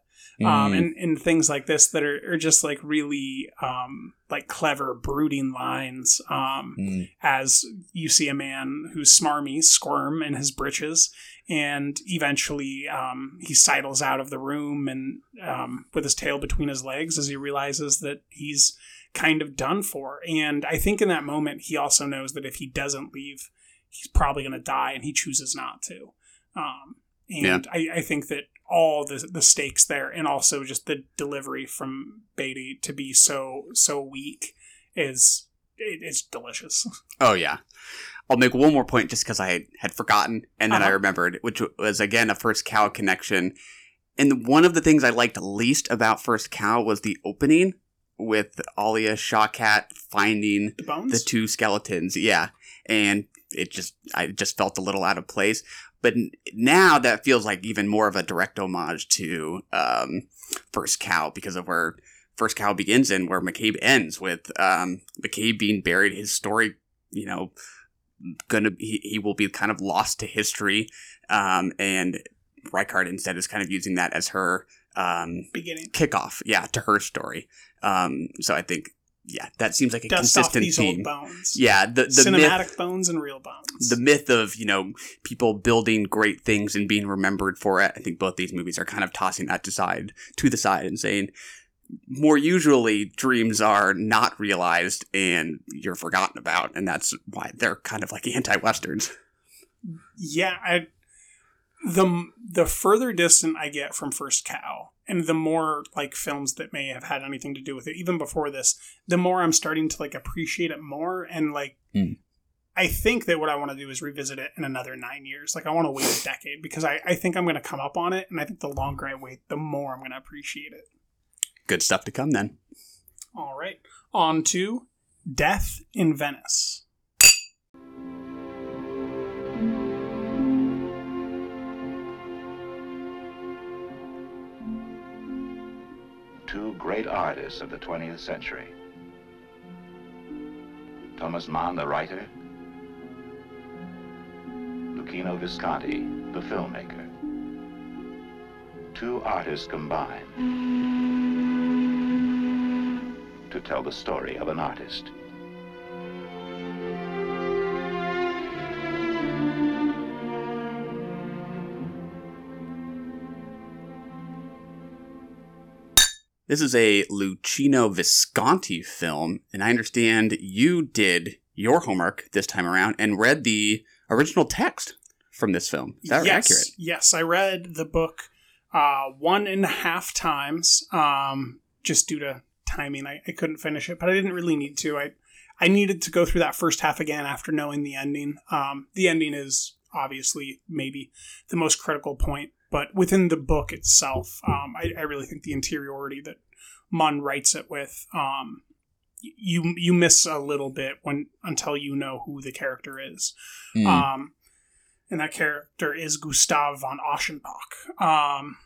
Um, Mm. and, and things like this that are, are just like really um, like clever, brooding lines. Um, Mm. as you see a man who's smarmy squirm in his breeches, and eventually um, he sidles out of the room and um, with his tail between his legs as he realizes that he's kind of done for. And I think in that moment he also knows that if he doesn't leave, he's probably going to die, and he chooses not to. Um, and I, I think that all the the stakes there, and also just the delivery from Beatty to be so so weak, is it, it's delicious. Oh yeah. I'll make one more point just because I had forgotten and then I Uh-huh. remembered, which was again a First Cow connection. And one of the things I liked least about First Cow was the opening with Alia Shawkat finding The bones. the two skeletons. Yeah, and it just I just felt a little out of place. But now that feels like even more of a direct homage to um, First Cow because of where First Cow begins and where McCabe ends with um, McCabe being buried. His story, you know, gonna he, he will be kind of lost to history, um, and Reichardt instead is kind of using that as her um, beginning. kickoff, yeah, to her story. Um, so I think, yeah, that seems like a Dust off consistent these theme. old bones. Yeah, the the Cinematic myth, bones and real bones. the myth of you know people building great things and being remembered for it. I think both these movies are kind of tossing that to side to the side and saying more usually dreams are not realized and you're forgotten about, and that's why they're kind of like anti-westerns. yeah, I, the the further distant I get from First Cow, and the more like films that may have had anything to do with it, even before this, the more I'm starting to like appreciate it more, and like. Mm. I think that what I want to do is revisit it in another nine years. Like I want to wait a decade because I, I think I'm going to come up on it, and I think the longer I wait, the more I'm going to appreciate it. Good stuff to come then. All right, on to Death in Venice. Two great artists of the 20th century. Thomas Mann, the writer, Luchino Visconti, the filmmaker. Two artists combined to tell the story of an artist. This is a Luchino Visconti film, and I understand you did your homework this time around and read the original text from this film. Is that yes, accurate? Yes, I read the book uh, one and a half times, um, just due to timing. I, I couldn't finish it, but I didn't really need to. I I needed to go through that first half again after knowing the ending. Um, the ending is obviously maybe the most critical point, but within the book itself, um, I, I really think the interiority that Mann writes it with. Um, you you miss a little bit when until you know who the character is. Mm. Um, and that character is Gustav von Aschenbach. Um,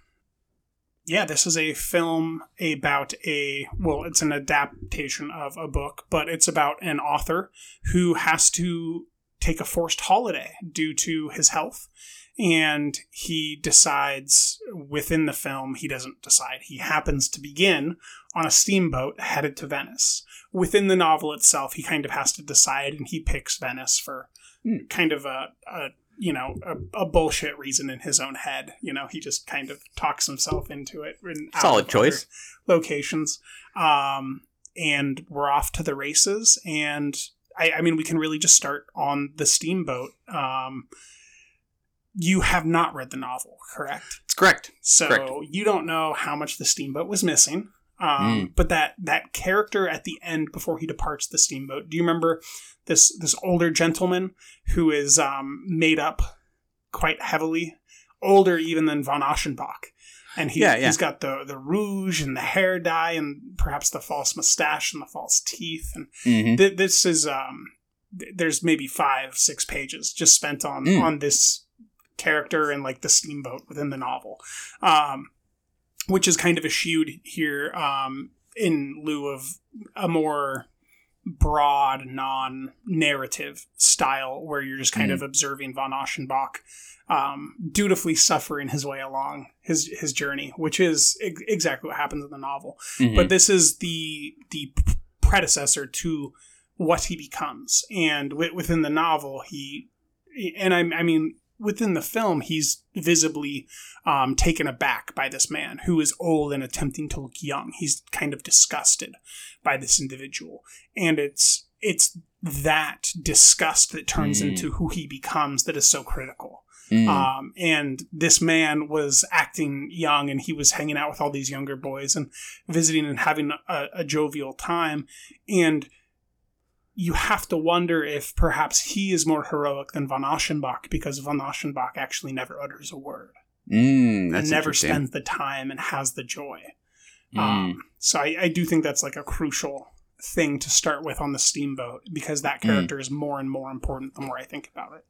yeah, this is a film about a well, it's an adaptation of a book, but it's about an author who has to take a forced holiday due to his health. And he decides within the film, he doesn't decide, he happens to begin on a steamboat headed to Venice. Within the novel itself, he kind of has to decide, and he picks Venice for kind of a, a you know a, a bullshit reason in his own head. You know, he just kind of talks himself into it. in- Solid choice. Locations, um, and we're off to the races. And I, I mean, we can really just start on the steamboat. Um, you have not read the novel, correct? It's correct. So Correct. you don't know how much the steamboat was missing. Um, Mm. But that that character at the end before he departs the steamboat, do you remember this this older gentleman who is um, made up quite heavily, older even than von Aschenbach, and he, Yeah, yeah. he's got the the rouge and the hair dye and perhaps the false mustache and the false teeth and Mhm. th- this is um th- there's maybe five six pages just spent on Mm. on this character and like the steamboat within the novel um which is kind of eschewed here um in lieu of a more broad non-narrative style where you're just kind Mm. of observing von Aschenbach um, dutifully suffering his way along his his journey, which is ex- exactly what happens in the novel. Mhm. But this is the the predecessor to what he becomes, and wi- within the novel, he and I, I mean within the film, he's visibly um, taken aback by this man who is old and attempting to look young. He's kind of disgusted by this individual, and it's it's that disgust that turns Mm. into who he becomes that is so critical. Mm. Um, and this man was acting young and he was hanging out with all these younger boys and visiting and having a, a jovial time. And you have to wonder if perhaps he is more heroic than von Aschenbach because von Aschenbach actually never utters a word Mm, that's and never spends the time and has the joy. Mm. Um, so I, I do think that's like a crucial thing to start with on the steamboat because that Mm. character is more and more important the more I think about it.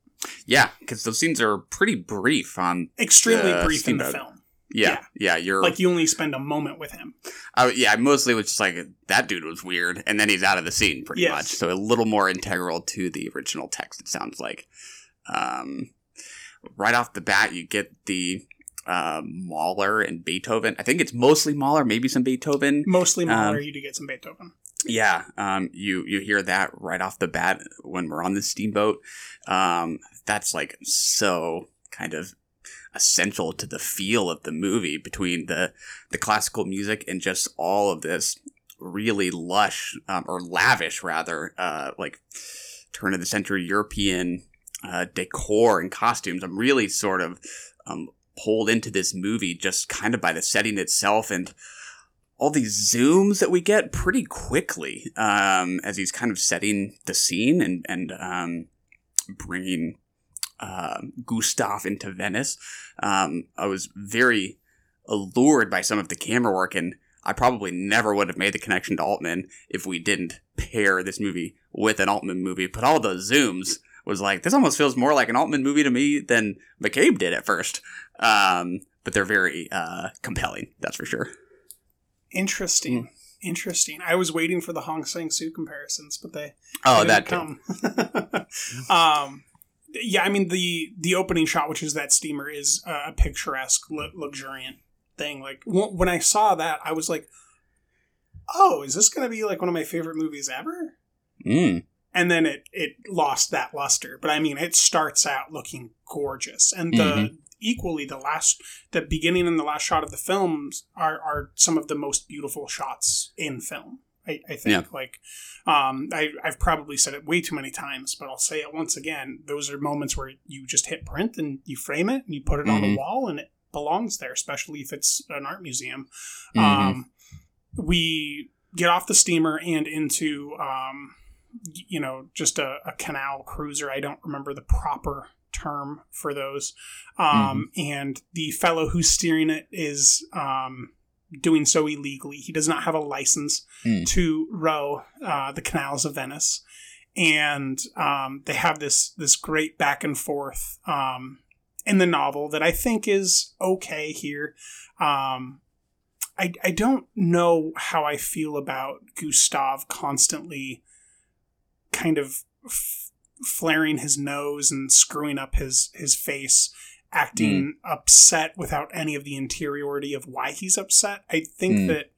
Yeah, because those scenes are pretty brief on Extremely brief in the film. Yeah, yeah, you're Like you only spend a moment with him. I, yeah, I mostly was just like that dude was weird, and then he's out of the scene pretty Yes. much. So a little more integral to the original text. It sounds like. Um, right off the bat, you get the uh, Mahler and Beethoven. I think it's mostly Mahler, maybe some Beethoven. Mostly Mahler, Um, you do get some Beethoven. Yeah, um, you you hear that right off the bat when we're on the steamboat. Um, that's like so kind of essential to the feel of the movie between the the classical music and just all of this really lush um, or lavish rather uh, like turn of the century European uh, decor and costumes. I'm really sort of um, pulled into this movie just kind of by the setting itself and all these zooms that we get pretty quickly um, as he's kind of setting the scene and and um, bringing uh, Gustav into Venice. Um, I was very allured by some of the camera work, and I probably never would have made the connection to Altman if we didn't pair this movie with an Altman movie. But all the zooms was like this almost feels more like an Altman movie to me than McCabe did at first. Um, but they're very uh, compelling, that's for sure. Interesting. Mm. Interesting. I was waiting for the Hong Sang Soo comparisons, but they Oh, they that come. um, yeah, I mean the the opening shot, which is that steamer, is a picturesque, lu- luxuriant thing. Like wh- when I saw that, I was like, "Oh, is this going to be like one of my favorite movies ever?" Mm. and then it it lost that luster. But I mean, it starts out looking gorgeous, and the Mhm. equally the last, the beginning and the last shot of the films are are some of the most beautiful shots in film. I, I think Yeah. like um, I, I've probably said it way too many times, but I'll say it once again. Those are moments where you just hit print and you frame it and you put it on Mhm. the wall and it belongs there, especially if it's an art museum. Mhm. Um, we get off the steamer and into um, you know just a, a canal cruiser. I don't remember the proper term for those. Um, And the fellow who's steering it is um, doing so illegally. He does not have a license Mm. to row uh, the canals of Venice. And um, they have this this great back and forth um, in the novel that I think is okay here. Um, I, I don't know how I feel about Gustav constantly kind of f- flaring his nose and screwing up his his face, acting upset without any of the interiority of why he's upset. I think Mm. that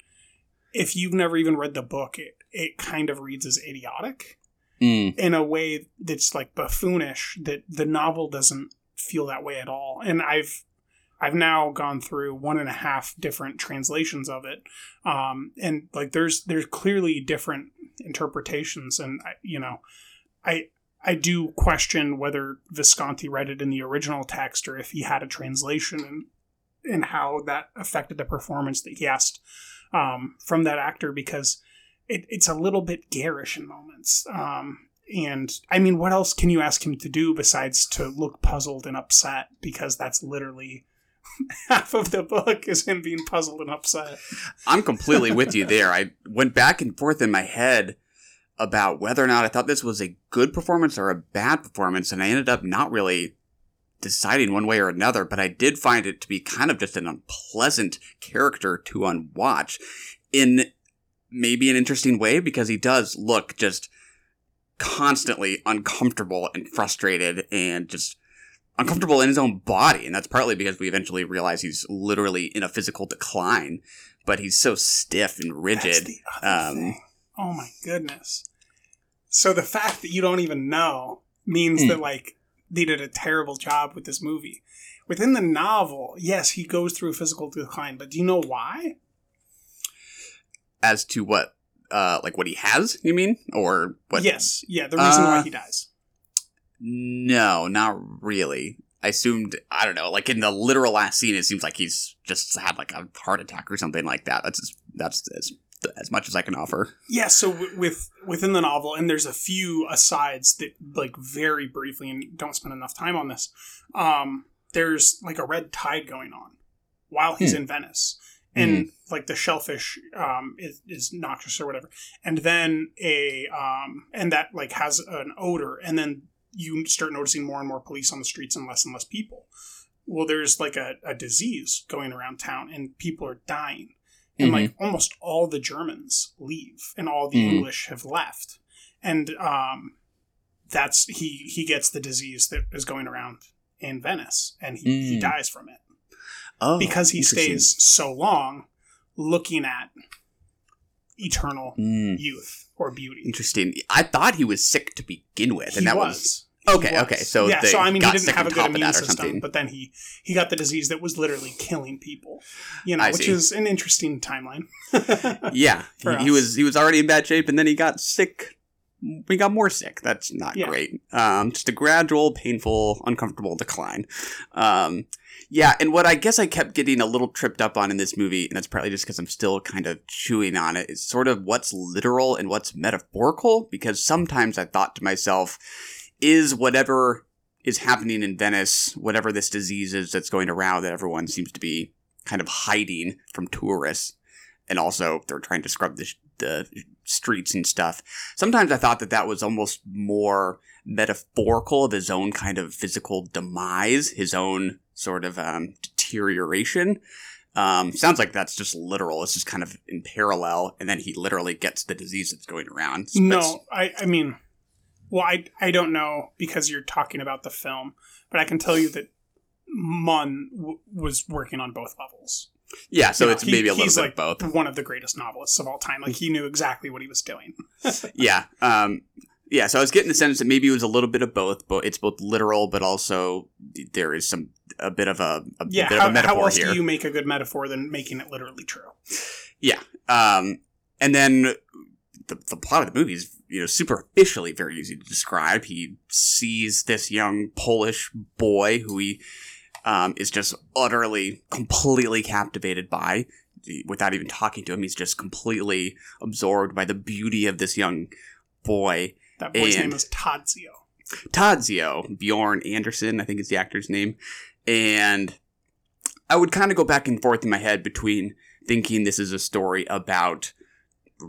if you've never even read the book, it it kind of reads as idiotic Mm. in a way that's like buffoonish that the novel doesn't feel that way at all and i've i've now gone through one and a half different translations of it um and like there's there's clearly different interpretations and I, you know i i do question whether visconti read it in the original text or if he had a translation and and how that affected the performance that he asked um, from that actor because it, it's a little bit garish in moments. Um, and I mean, what else can you ask him to do besides to look puzzled and upset? Because that's literally half of the book is him being puzzled and upset. I'm completely with you there. I went back and forth in my head about whether or not I thought this was a good performance or a bad performance, and I ended up not really deciding one way or another, but I did find it to be kind of just an unpleasant character to unwatch in maybe an interesting way because he does look just constantly uncomfortable and frustrated and just uncomfortable in his own body. And that's partly because we eventually realize he's literally in a physical decline, but he's so stiff and rigid. Um. Oh my goodness. So the fact that you don't even know means Hmm. that like they did a terrible job with this movie. Within the novel, yes, he goes through physical decline, but do you know why? as to what, uh, like what he has, you mean? Or what? Yes, yeah, the reason why Uh, he dies. No, not really. I assumed, I don't know, like in the literal last scene, it seems like he's just had like a heart attack or something like that. That's that's as, as much as I can offer. Yeah, so w- with within the novel, and there's a few asides that like very briefly, and don't spend enough time on this. Um, there's like a red tide going on while he's Hmm. in Venice, and like the shellfish um, is, is noxious or whatever, and then a um, and that like has an odor, and then you start noticing more and more police on the streets and less and less people. Well, there's like a, a disease going around town, and people are dying and Mhm. like almost all the Germans leave, and all the Mhm. English have left, and um, that's he he gets the disease that is going around in Venice, and he, he Mm. dies from it Oh, because he stays so long looking at eternal Mm, youth or beauty. interesting. I thought he was sick to begin with, He and that was. was He okay. was. Okay, so yeah, so I mean, he didn't have a good immune system, something. but then he he got the disease that was literally killing people. You know, I which see. is an interesting timeline. yeah, he, he was he was already in bad shape, and then he got sick. We got more sick. That's not Yeah. great. Um, just a gradual, painful, uncomfortable decline. Um, yeah, and what I guess I kept getting a little tripped up on in this movie, and that's partly just because I'm still kind of chewing on it, is sort of what's literal and what's metaphorical. Because sometimes I thought to myself, is whatever is happening in Venice, whatever this disease is that's going around that everyone seems to be kind of hiding from tourists, and also they're trying to scrub the, the streets and stuff. Sometimes I thought that that was almost more metaphorical of his own kind of physical demise, his own sort of um, deterioration. Um, sounds like that's just literal. It's just kind of in parallel, and then he literally gets the disease that's going around. No, I, I mean, well, I, I don't know because you're talking about the film, but I can tell you that Mann w- was working on both levels. yeah, so You know, it's he- maybe a little he's bit like of both. one of the greatest novelists of all time. Like he knew exactly what he was doing. yeah um yeah so i was getting the sense that maybe it was a little bit of both but it's both literal but also there is some a bit of a, a Yeah, bit how, of a metaphor how else here do you make a good metaphor than making it literally true? yeah um and then the, the plot of the movie is you know superficially very easy to describe he sees this young polish boy who he um, is just utterly completely captivated by without even talking to him he's just completely absorbed by the beauty of this young boy That boy's And- name is Tadzio. Tadzio, Bjorn Anderson, I think is the actor's name. And I would kind of go back and forth in my head between thinking this is a story about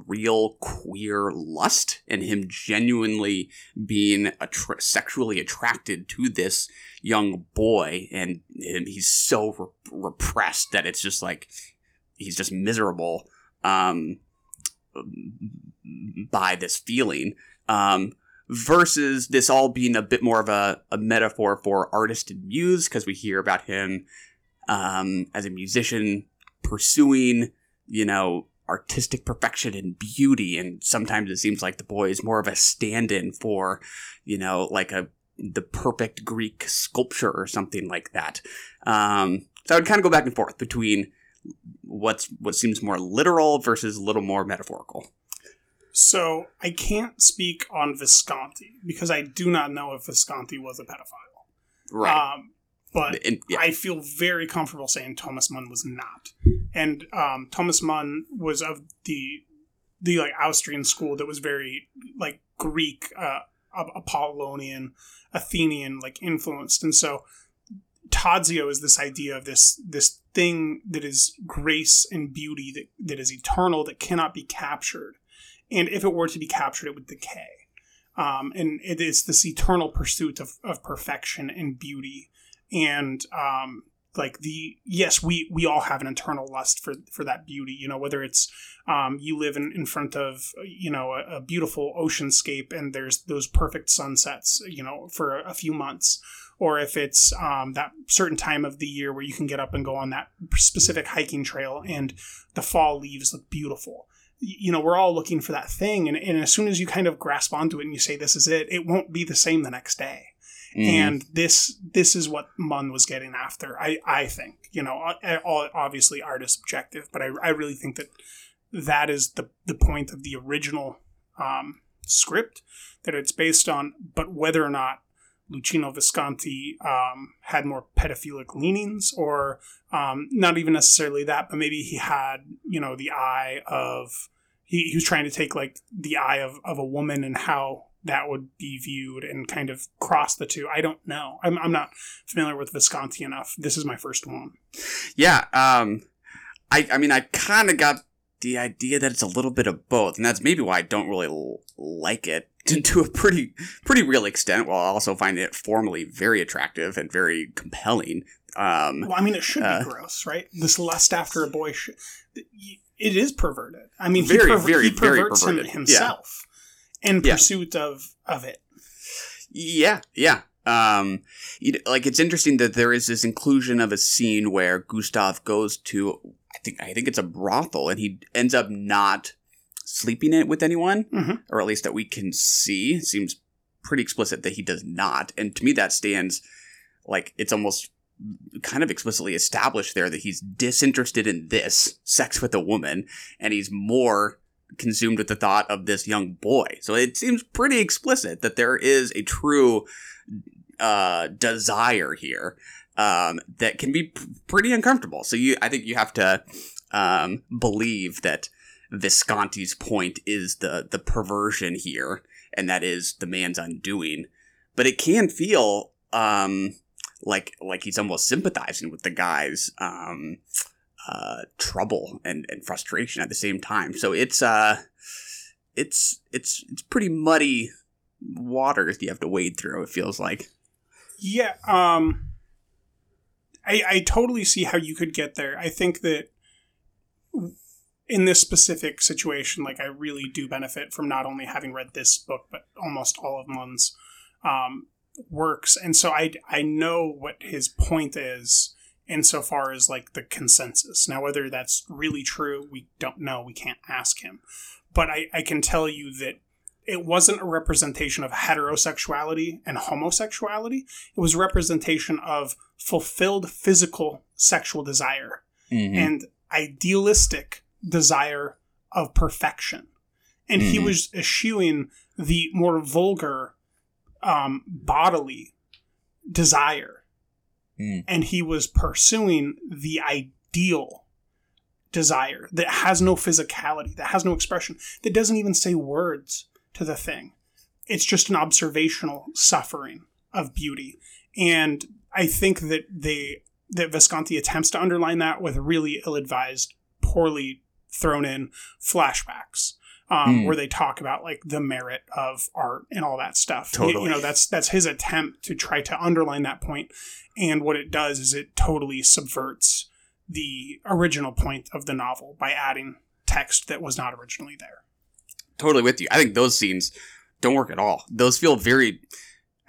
real queer lust and him genuinely being attra- sexually attracted to this young boy. And he's so re- repressed that it's just like he's just miserable um, by this feeling um, versus this all being a bit more of a, a metaphor for artist and muse because we hear about him um, as a musician pursuing, you know, artistic perfection and beauty. And sometimes it seems like the boy is more of a stand in for, you know, like a the perfect Greek sculpture or something like that. Um, so I would kind of go back and forth between what's what seems more literal versus a little more metaphorical. So I can't speak on Visconti because I do not know if Visconti was a pedophile. Right. Um, but And- yeah. I feel very comfortable saying Thomas Mann was not. And um, Thomas Mann was of the the like Austrian school that was very like Greek, uh, Apollonian, Athenian like influenced, and so Tadzio is this idea of this this thing that is grace and beauty that, that is eternal that cannot be captured, and if it were to be captured, it would decay. Um, and it is this eternal pursuit of, of perfection and beauty and um, like the yes we we all have an internal lust for for that beauty you know whether it's um, you live in, in front of you know a, a beautiful oceanscape and there's those perfect sunsets you know for a, few months or if it's um, that certain time of the year where you can get up and go on that specific hiking trail and the fall leaves look beautiful. You know we're all looking for that thing and, and as soon as you kind of grasp onto it and you say this is it it won't be the same the next day Mhm. and this this is what Mann was getting after. I I think you know uh, all obviously art is subjective, but I, I really think that that is the the point of the original um, script that it's based on. But whether or not Luchino Visconti um, had more pedophilic leanings, or um, not even necessarily that, but maybe he had you know the eye of he, he was trying to take like the eye of, of a woman and how that would be viewed and kind of cross the two. I don't know. I'm, I'm not familiar with Visconti enough. This is my first one. Yeah, um, I I mean I kind of got the idea that it's a little bit of both, and that's maybe why I don't really l- like it to, to a pretty pretty real extent, while I also find it formally very attractive and very compelling. Um, Well, I mean, it should Uh, be gross, right? This lust after a boy, should, it is perverted. I mean, Very, he, perver- very, he very perverted. him Yeah. In Yeah. pursuit of of it. Yeah, yeah. Um, you know, like it's interesting that there is this inclusion of a scene where Gustav goes to, I think, I think it's a brothel, and he ends up not sleeping it with anyone, Mhm. or at least that we can see. It seems pretty explicit that he does not, and to me that stands like it's almost kind of explicitly established there that he's disinterested in this sex with a woman, and he's more consumed with the thought of this young boy. So it seems pretty explicit that there is a true uh, desire here um, that can be p- pretty uncomfortable. So you, I think you have to um, believe that Visconti's point is the the perversion here, and that is the man's undoing. But it can feel um, like like he's almost sympathizing with the guy's um, uh, trouble and, and frustration at the same time. So it's uh, it's it's it's pretty muddy waters you have to wade through. It feels like. Yeah, um I I totally see how you could get there. I think that in this specific situation, like I really do benefit from not only having read this book, but almost all of Mann's um, works, and so I I know what his point is insofar as like the consensus. Now, whether that's really true, we don't know. We can't ask him, but I I can tell you that it wasn't a representation of heterosexuality and homosexuality. It was a representation of fulfilled physical sexual desire and idealistic desire of perfection. And he Mhm. was eschewing the more vulgar um, bodily desire. Mm. And he was pursuing the ideal desire that has no physicality, that has no expression, that doesn't even say words to the thing. It's just an observational suffering of beauty. And I think that they that Visconti attempts to underline that with really ill-advised, poorly thrown in flashbacks. Um, Mm. where they talk about like the merit of art and all that stuff. You- You know, that's that's his attempt to try to underline that point. And what it does is it totally subverts the original point of the novel by adding text that was not originally there. totally with you. I think those scenes don't work at all. Those feel very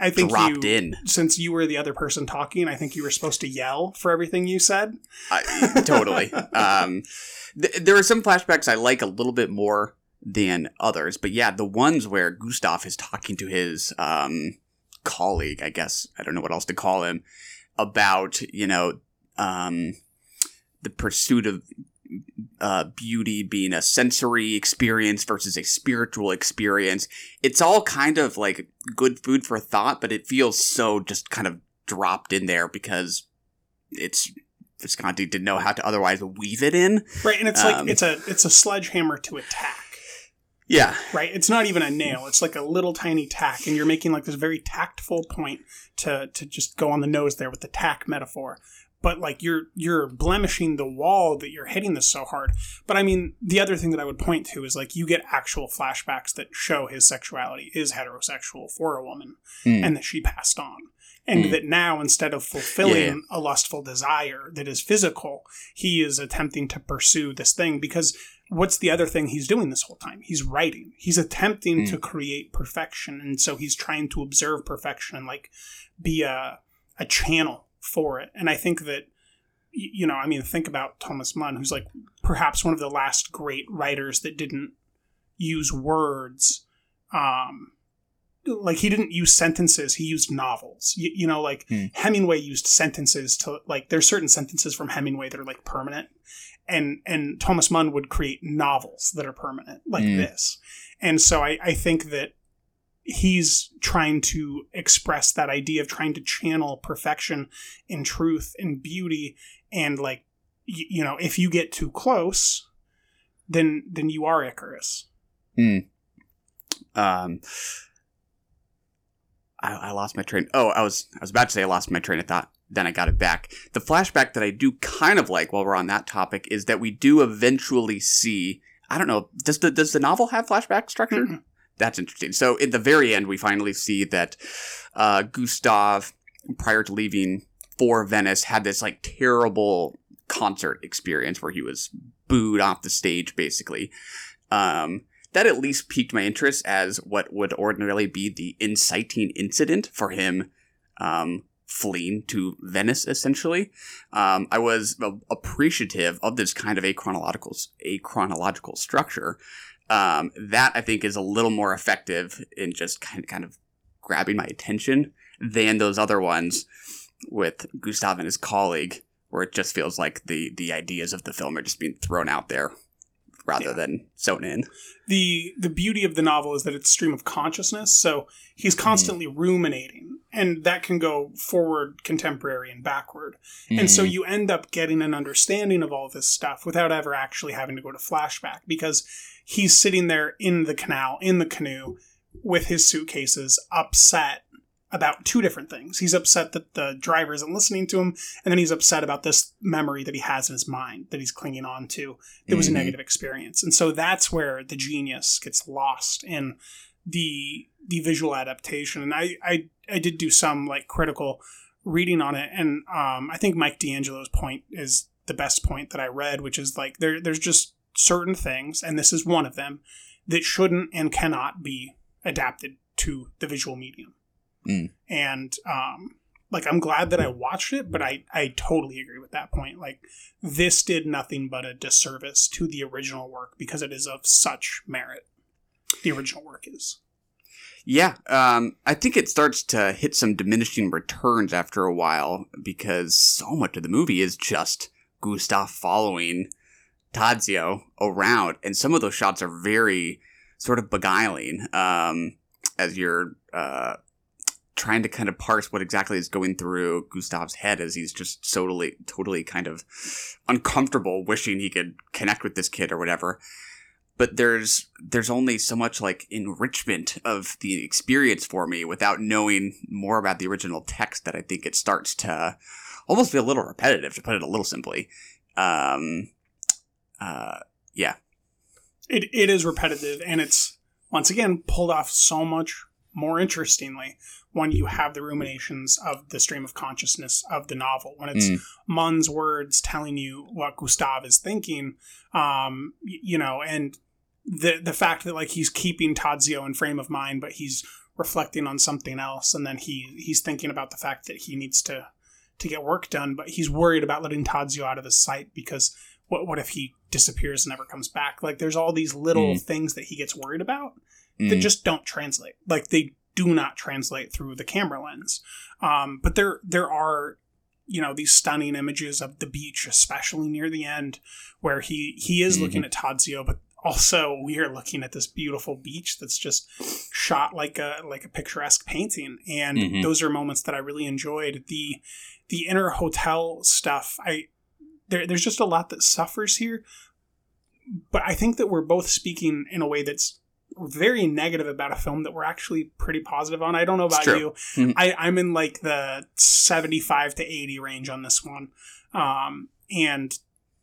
I think dropped you, in. Since you were the other person talking, I think you were supposed to yell for everything you said. I, totally. um, th- there are some flashbacks I like a little bit more than others, but yeah, the ones where Gustav is talking to his um, colleague, I guess I don't know what else to call him, about you know um, the pursuit of uh, beauty being a sensory experience versus a spiritual experience. It's all kind of like good food for thought, but it feels so just kind of dropped in there because it's Visconti didn't know how to otherwise weave it in. Right, and it's like Um, it's a it's a sledgehammer to attack. Yeah, Right, it's not even a nail; it's like a little tiny tack, and you're making like this very tactful point to to just go on the nose there with the tack metaphor. But like you're you're blemishing the wall that you're hitting this so hard. But I mean, the other thing that I would point to is like you get actual flashbacks that show his sexuality is heterosexual for a woman, Hmm. and that she passed on. And Hmm. that now, instead of fulfilling Yeah, yeah. a lustful desire that is physical, he is attempting to pursue this thing because what's the other thing he's doing this whole time? He's writing. He's attempting Mm. to create perfection, and so he's trying to observe perfection and like be a a channel for it. And I think that you know, I mean, think about Thomas Mann, who's like perhaps one of the last great writers that didn't use words. Um, like he didn't use sentences; he used novels. You, you know, like Hmm. Hemingway used sentences to like. There's certain sentences from Hemingway that are like permanent, and and Thomas Mann would create novels that are permanent like Mm. this. And so I, I think that he's trying to express that idea of trying to channel perfection in truth and beauty and like y- you know if you get too close then then you are icarus Um, I, I lost my train. Oh, I was I was about to say I lost my train of thought. Then I got it back. The flashback that I do kind of like while we're on that topic is that we do eventually see. I don't know. Does the does the novel have flashback structure? Mhm. That's interesting. So at the very end, we finally see that uh, Gustav, prior to leaving for Venice, had this like terrible concert experience where he was booed off the stage, basically. Um, that at least piqued my interest as what would ordinarily be the inciting incident for him um, fleeing to Venice, essentially. Um, I was appreciative of this kind of a chronological a chronological structure. Um, that I think is a little more effective in just kind of, kind of grabbing my attention than those other ones with Gustav and his colleague, where it just feels like the the ideas of the film are just being thrown out there rather Yeah. than sewn in. the the beauty of the novel is that it's stream of consciousness so he's mm-hmm. constantly ruminating and that can go forward contemporary and backward and so mm-hmm. you end up getting an understanding of all this stuff without ever actually having to go to flashback because he's sitting there in the canal in the canoe with his suitcases upset about two different things. He's upset that the driver isn't listening to him and then he's upset about this memory that he has in his mind that he's clinging on to it was a Mhm. negative experience. And so that's where the genius gets lost in the the visual adaptation. And i i, I did do some like critical reading on it and um, i think mike d'angelo's point is the best point that i read which is like there there's just certain things and this is one of them that shouldn't and cannot be adapted to the visual medium Mm. and um like i'm glad that i watched it but i i totally agree with that point. Like this did nothing but a disservice to the original work because it is of such merit. The original work is. Yeah, um, I think it starts to hit some diminishing returns after a while because so much of the movie is just Gustav following Tadzio around, and some of those shots are very sort of beguiling um, as you're uh, trying to kind of parse what exactly is going through Gustav's head as he's just totally, totally kind of uncomfortable, wishing he could connect with this kid or whatever but there's there's only so much like enrichment of the experience for me without knowing more about the original text that I think it starts to almost be a little repetitive to put it a little simply. Um, uh, yeah, it, it is repetitive and it's once again pulled off so much more interestingly when you have the ruminations of the stream of consciousness of the novel when it's Mm. Mann's words telling you what Gustav is thinking um you know and the the fact that like he's keeping Tadzio in frame of mind, but he's reflecting on something else, and then he he's thinking about the fact that he needs to to get work done, but he's worried about letting Tadzio out of his sight because what what if he disappears and never comes back? Like there's all these little Mm. things that he gets worried about that Mm. just don't translate. Like they do not translate through the camera lens. Um, but there there are you know these stunning images of the beach, especially near the end, where he he is looking at Tadzio, but also we are looking at this beautiful beach that's just shot like a like a picturesque painting, and Mhm. those are moments that I really enjoyed. The the inner hotel stuff, I there, there's just a lot that suffers here, but I think that we're both speaking in a way that's very negative about a film that we're actually pretty positive on. I don't know about you. Mhm. I, I'm in like the 75 to 80 range on this one. Um, and,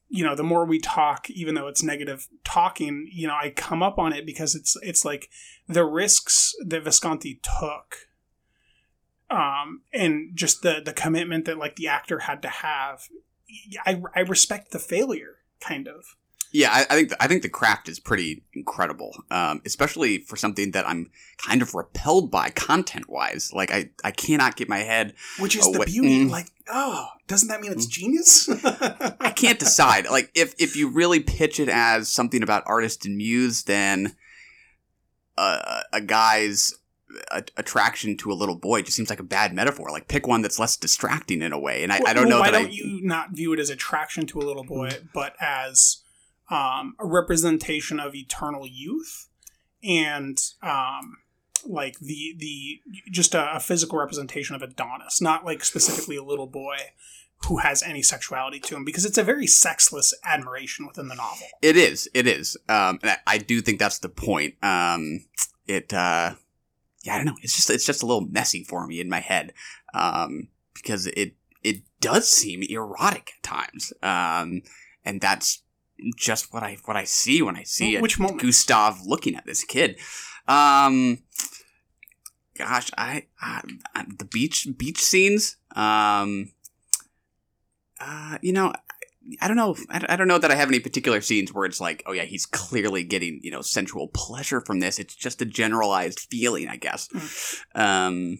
you know, the more we talk, even though it's negative talking, you know, I come up on it because it's, it's like the risks that Visconti took. Um, and just the, the commitment that like the actor had to have. I, I respect the failure kind of. Yeah, I, I think I think the craft is pretty incredible, um, especially for something that I'm kind of repelled by content wise. Like I, I cannot get my head. Which is Oh, the beauty. mm. Like, oh, doesn't that mean it's genius? I can't decide. Like if if you really pitch it as something about artist and muse, then uh, a guy's a- attraction to a little boy just seems like a bad metaphor. Like pick one that's less distracting in a way. And I, I don't Well, know Why don't I. you not view it as attraction to a little boy, but as um, a representation of eternal youth and um, like the the just a, a physical representation of Adonis, not like specifically a little boy who has any sexuality to him, because it's a very sexless admiration within the novel. It is. It is. Um, and I, I do think that's the point. Um, it. Uh, yeah, I don't know. It's just it's just a little messy for me in my head um, because it it does seem erotic at times, um, and that's just what I what I see when I see it. Which moment? Gustav looking at this kid. Um, gosh, I, I, I the beach beach scenes. Um, uh, you know, I don't know. I I don't know that I have any particular scenes where it's like, oh yeah, he's clearly getting you know sensual pleasure from this. It's just a generalized feeling, I guess. Um,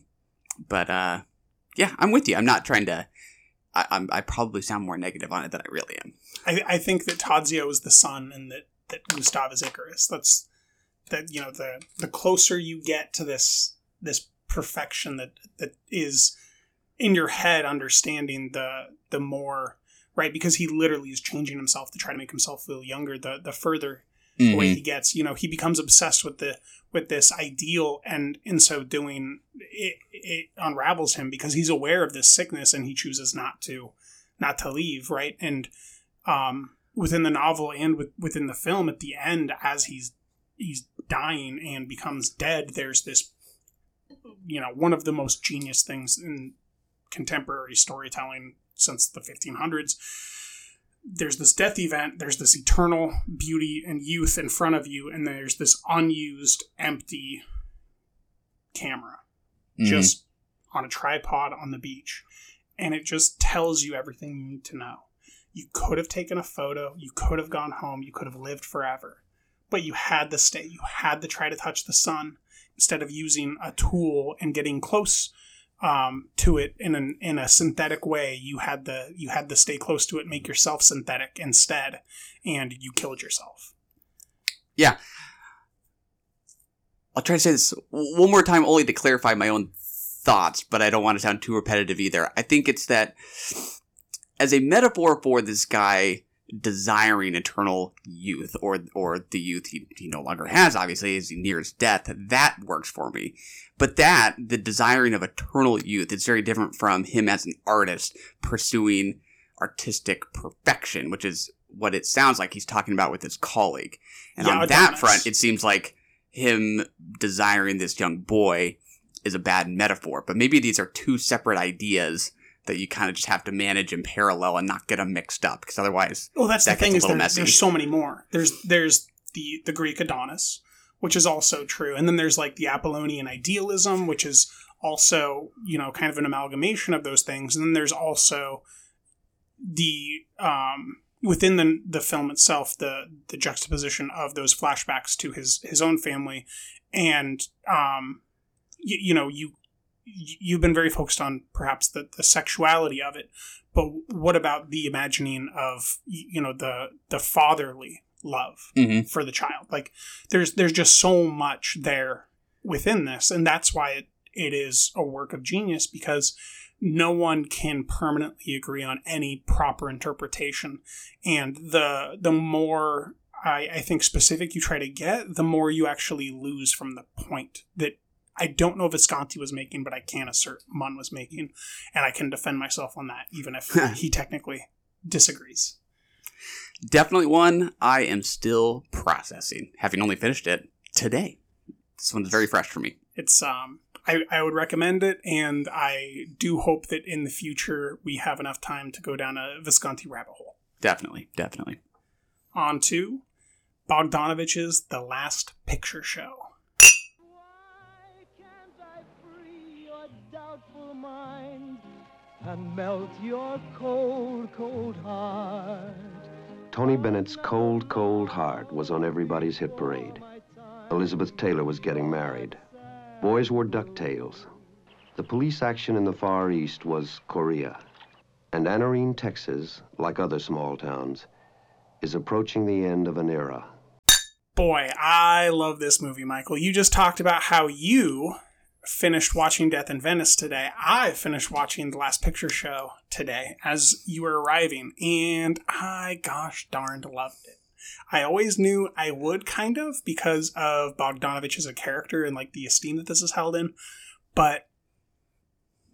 but uh, yeah, I'm with you. I'm not trying to. I, I'm, I probably sound more negative on it than I really am. I, I think that Tadzio is the sun and that, that Gustav is Icarus. That's that you know the the closer you get to this this perfection that that is in your head understanding the the more right because he literally is changing himself to try to make himself feel younger the the further away mm-hmm. he gets you know he becomes obsessed with the with this ideal and in so doing it, it unravels him because he's aware of this sickness and he chooses not to not to leave right? And um within the novel and with, within the film at the end as he's he's dying and becomes dead there's this you know one of the most genius things in contemporary storytelling since the 1500s there's this death event, there's this eternal beauty and youth in front of you, and there's this unused, empty camera Mhm. just on a tripod on the beach. And it just tells you everything you need to know. You could have taken a photo, you could have gone home, you could have lived forever. But you had to stay, you had to try to touch the sun instead of using a tool and getting close um, to it in an in a synthetic way. You had the you had to stay close to it, make yourself synthetic instead, and you killed yourself. Yeah. I'll try to say this one more time only to clarify my own thoughts, but I don't want to sound too repetitive either. I think it's that as a metaphor for this guy desiring eternal youth or or the youth he, he no longer has obviously as he nears death. That works for me. But that the desiring of eternal youth is very different from him as an artist pursuing artistic perfection which is what it sounds like he's talking about with his colleague. And Yeah, on that front it seems like him desiring this young boy is a bad metaphor. But maybe these are two separate ideas that you kind of just have to manage in parallel and not get them mixed up because otherwise Well, that's that the thing is there, there's so many more. There's there's the the Greek Adonis, which is also true, and then there's like the Apollonian idealism, which is also you know kind of an amalgamation of those things, and then there's also the um within the the film itself, the the juxtaposition of those flashbacks to his his own family, and um, you, you know you you've been very focused on perhaps the, the sexuality of it but what about the imagining of you know the the fatherly love Mhm. for the child like there's there's just so much there within this and that's why it, it is a work of genius because no one can permanently agree on any proper interpretation and the the more I, I think specific you try to get the more you actually lose from the point that I don't know if Visconti was making, but I can assert Mann was making, and I can defend myself on that, even if he technically disagrees. Definitely one I am still processing, having only finished it today. This one's very fresh for me. It's um, I, I would recommend it, and I do hope that in the future we have enough time to go down a Visconti rabbit hole. Definitely, definitely. On to Bogdanovich's The Last Picture Show. Mind and melt your cold, cold heart. Tony Bennett's Cold, Cold Heart was on everybody's hit parade. Elizabeth Taylor was getting married. Boys wore ducktails. The police action in the Far East was Korea. And Anarene, Texas, like other small towns, is approaching the end of an era. Boy, I love this movie, Michael. You just talked about how you finished watching Death in Venice today. I finished watching The Last Picture Show today as you were arriving, and I gosh darned loved it. I always knew I would kind of because of Bogdanovich as a character and like the esteem that this is held in, but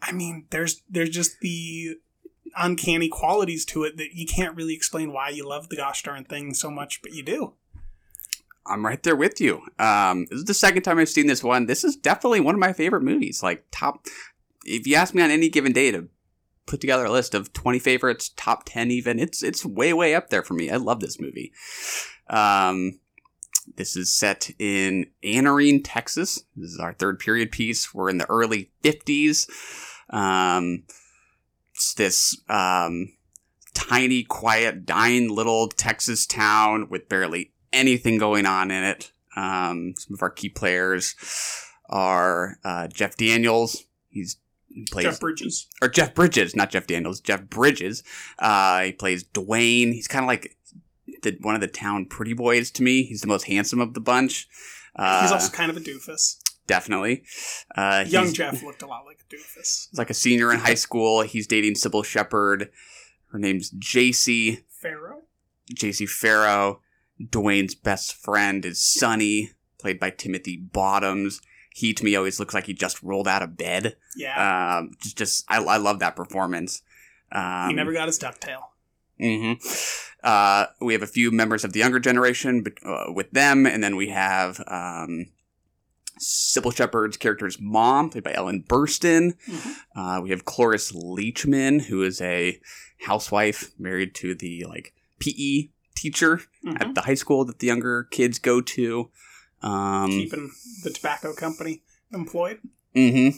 I mean, there's there's just the uncanny qualities to it that you can't really explain why you love the gosh darn thing so much, but you do. I'm right there with you. Um, this is the second time I've seen this one. This is definitely one of my favorite movies. Like top, if you ask me on any given day to put together a list of 20 favorites, top 10 even, it's it's way way up there for me. I love this movie. Um, this is set in Anarene, Texas. This is our third period piece. We're in the early 50s. Um, it's this um, tiny, quiet, dying little Texas town with barely anything going on in it. Um, some of our key players are uh, Jeff Daniels. He's he plays Jeff Bridges. or Jeff Bridges, not Jeff Daniels. Jeff Bridges. Uh, he plays Duane. He's kind of like the, one of the town pretty boys to me. He's the most handsome of the bunch. Uh, He's also kind of a doofus. definitely uh, Young Jeff looked a lot like a doofus. He's like a senior in high school. He's dating Cybill Shepherd. Her name's Jacy. Farrow. Jacy Farrow. Duane's best friend is Sonny, played by Timothy Bottoms. He to me always looks like he just rolled out of bed. Yeah. Um, just, just I, I love that performance. Um, he never got his ducktail. hmm Uh, we have a few members of the younger generation but, uh, with them, and then we have um, Cybill Shepherd's character's mom, played by Ellen Burstyn. Uh, we have Cloris Leachman, who is a housewife married to the like PE teacher at the high school that the younger kids go to. Um, Keeping the tobacco company employed. hmm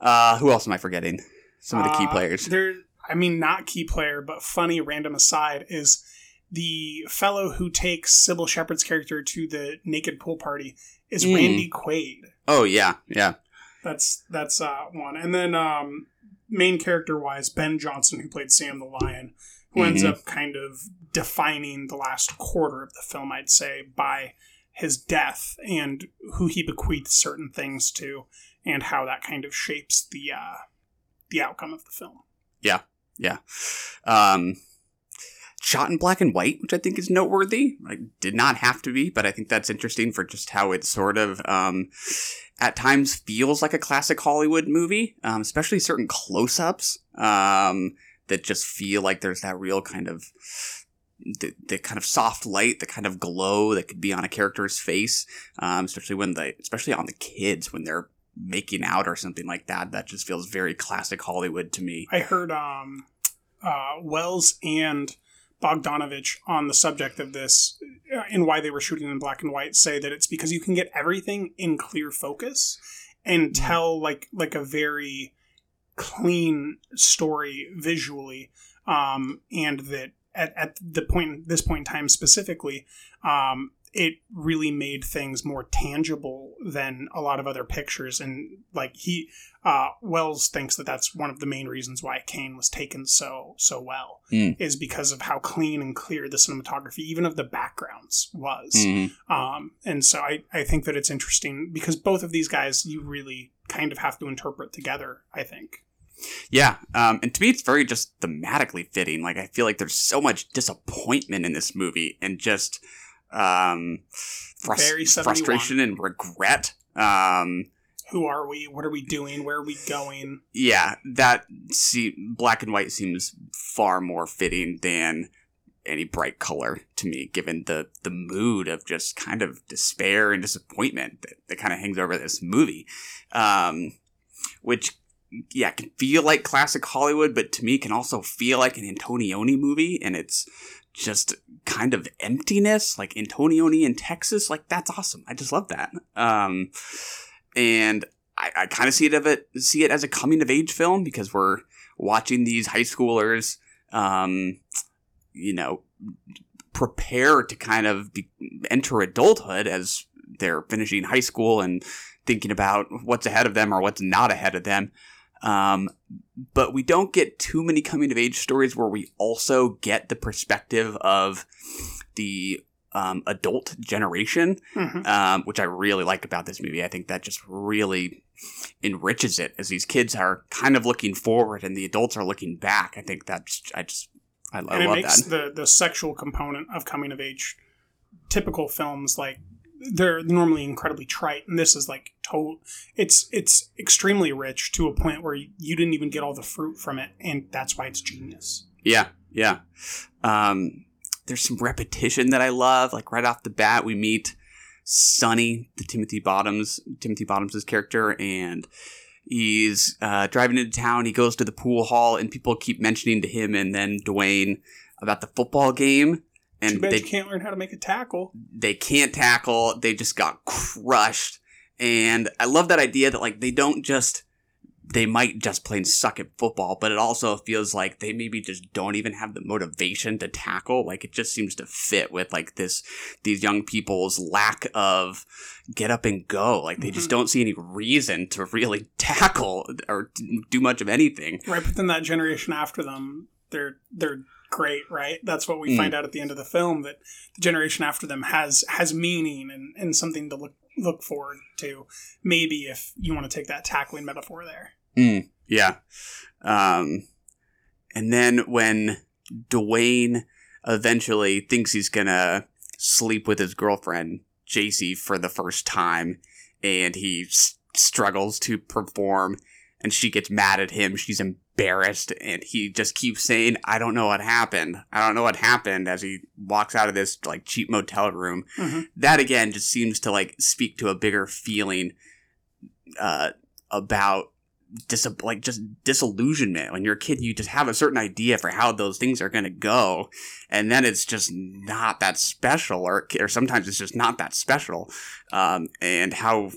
Uh, who else am I forgetting? Some of the key Uh, players. There, I mean, not key player, but funny random aside is the fellow who takes Cybill Shepherd's character to the naked pool party is Mm. Randy Quaid. Oh yeah, yeah. That's that's uh, one, and then um, main character wise, Ben Johnson, who played Sam the Lion, who ends Mhm. up kind of defining the last quarter of the film, I'd say, by his death and who he bequeaths certain things to, and how that kind of shapes the uh, the outcome of the film. Yeah, yeah. Um, shot in black and white, which I think is noteworthy. Did not have to be, but I think that's interesting for just how it sort of, um, at times feels like a classic Hollywood movie, um, especially certain close-ups um, that just feel like there's that real kind of the, the kind of soft light, the kind of glow that could be on a character's face, um, especially when they, especially on the kids when they're making out or something like that. That just feels very classic Hollywood to me. I heard um, uh, Welles and Bogdanovich on the subject of this uh, and why they were shooting in black and white say that it's because you can get everything in clear focus and tell like like a very clean story visually um, and that at, at the point this point in time specifically, um, it really made things more tangible than a lot of other pictures. And like he, uh, Welles thinks that that's one of the main reasons why Kane was taken so so well Mm. is because of how clean and clear the cinematography, even of the backgrounds, was. Mhm. Um, and so I, I think that it's interesting because both of these guys you really kind of have to interpret together. I think. Yeah, um, and to me, it's very just thematically fitting. Like, I feel like there's so much disappointment in this movie and just um, frus- frustration and regret. Um, Who are we? What are we doing? Where are we going? yeah, that see, black and white seems far more fitting than any bright color to me, given the the mood of just kind of despair and disappointment that, that kind of hangs over this movie, um, which yeah can feel like classic Hollywood, but to me can also feel like an Antonioni movie, and it's just kind of emptiness, like Antonioni in Texas. Like that's awesome. I just love that. Um, and I, I kind of see it of it see it as a coming of age film because we're watching these high schoolers, um, you know, prepare to kind of be, enter adulthood as they're finishing high school and thinking about what's ahead of them or what's not ahead of them. Um, but we don't get too many coming of age stories where we also get the perspective of the um, adult generation, Mhm. um, which I really like about this movie. I think that just really enriches it as these kids are kind of looking forward and the adults are looking back. I think that's I just I, I and it love makes that. the the sexual component of coming of age typical films like they're normally incredibly trite and this is like total it's it's extremely rich to a point where you didn't even get all the fruit from it and that's why it's genius Yeah, yeah. Um, there's some repetition that I love. Like right off the bat, we meet Sonny, the Timothy Bottoms, Timothy Bottoms' character, and he's uh, driving into town. He goes to the pool hall, and people keep mentioning to him and then Duane about the football game. Too bad they you can't learn how to make a tackle they can't tackle. They just got crushed. And I love that idea that like they don't just they might just plain suck at football, but it also feels like they maybe just don't even have the motivation to tackle. Like it just seems to fit with like this these young people's lack of get up and go. Like they just Mhm. don't see any reason to really tackle or do much of anything. right but then that generation after them they're they're great right that's what we Mm. find out at the end of the film that the generation after them has has meaning and and something to look look forward to maybe if you want to take that tackling metaphor there Mm, yeah. Um, and then when Duane eventually thinks he's gonna sleep with his girlfriend, Jacy, for the first time, and he s- struggles to perform, and she gets mad at him, she's embarrassed, and he just keeps saying, I don't know what happened. I don't know what happened as he walks out of this, like, cheap motel room. Mhm. That, again, just seems to, like, speak to a bigger feeling, uh, about dis- like just disillusionment when you're a kid you just have a certain idea for how those things are going to go and then it's just not that special or, or sometimes it's just not that special um, and how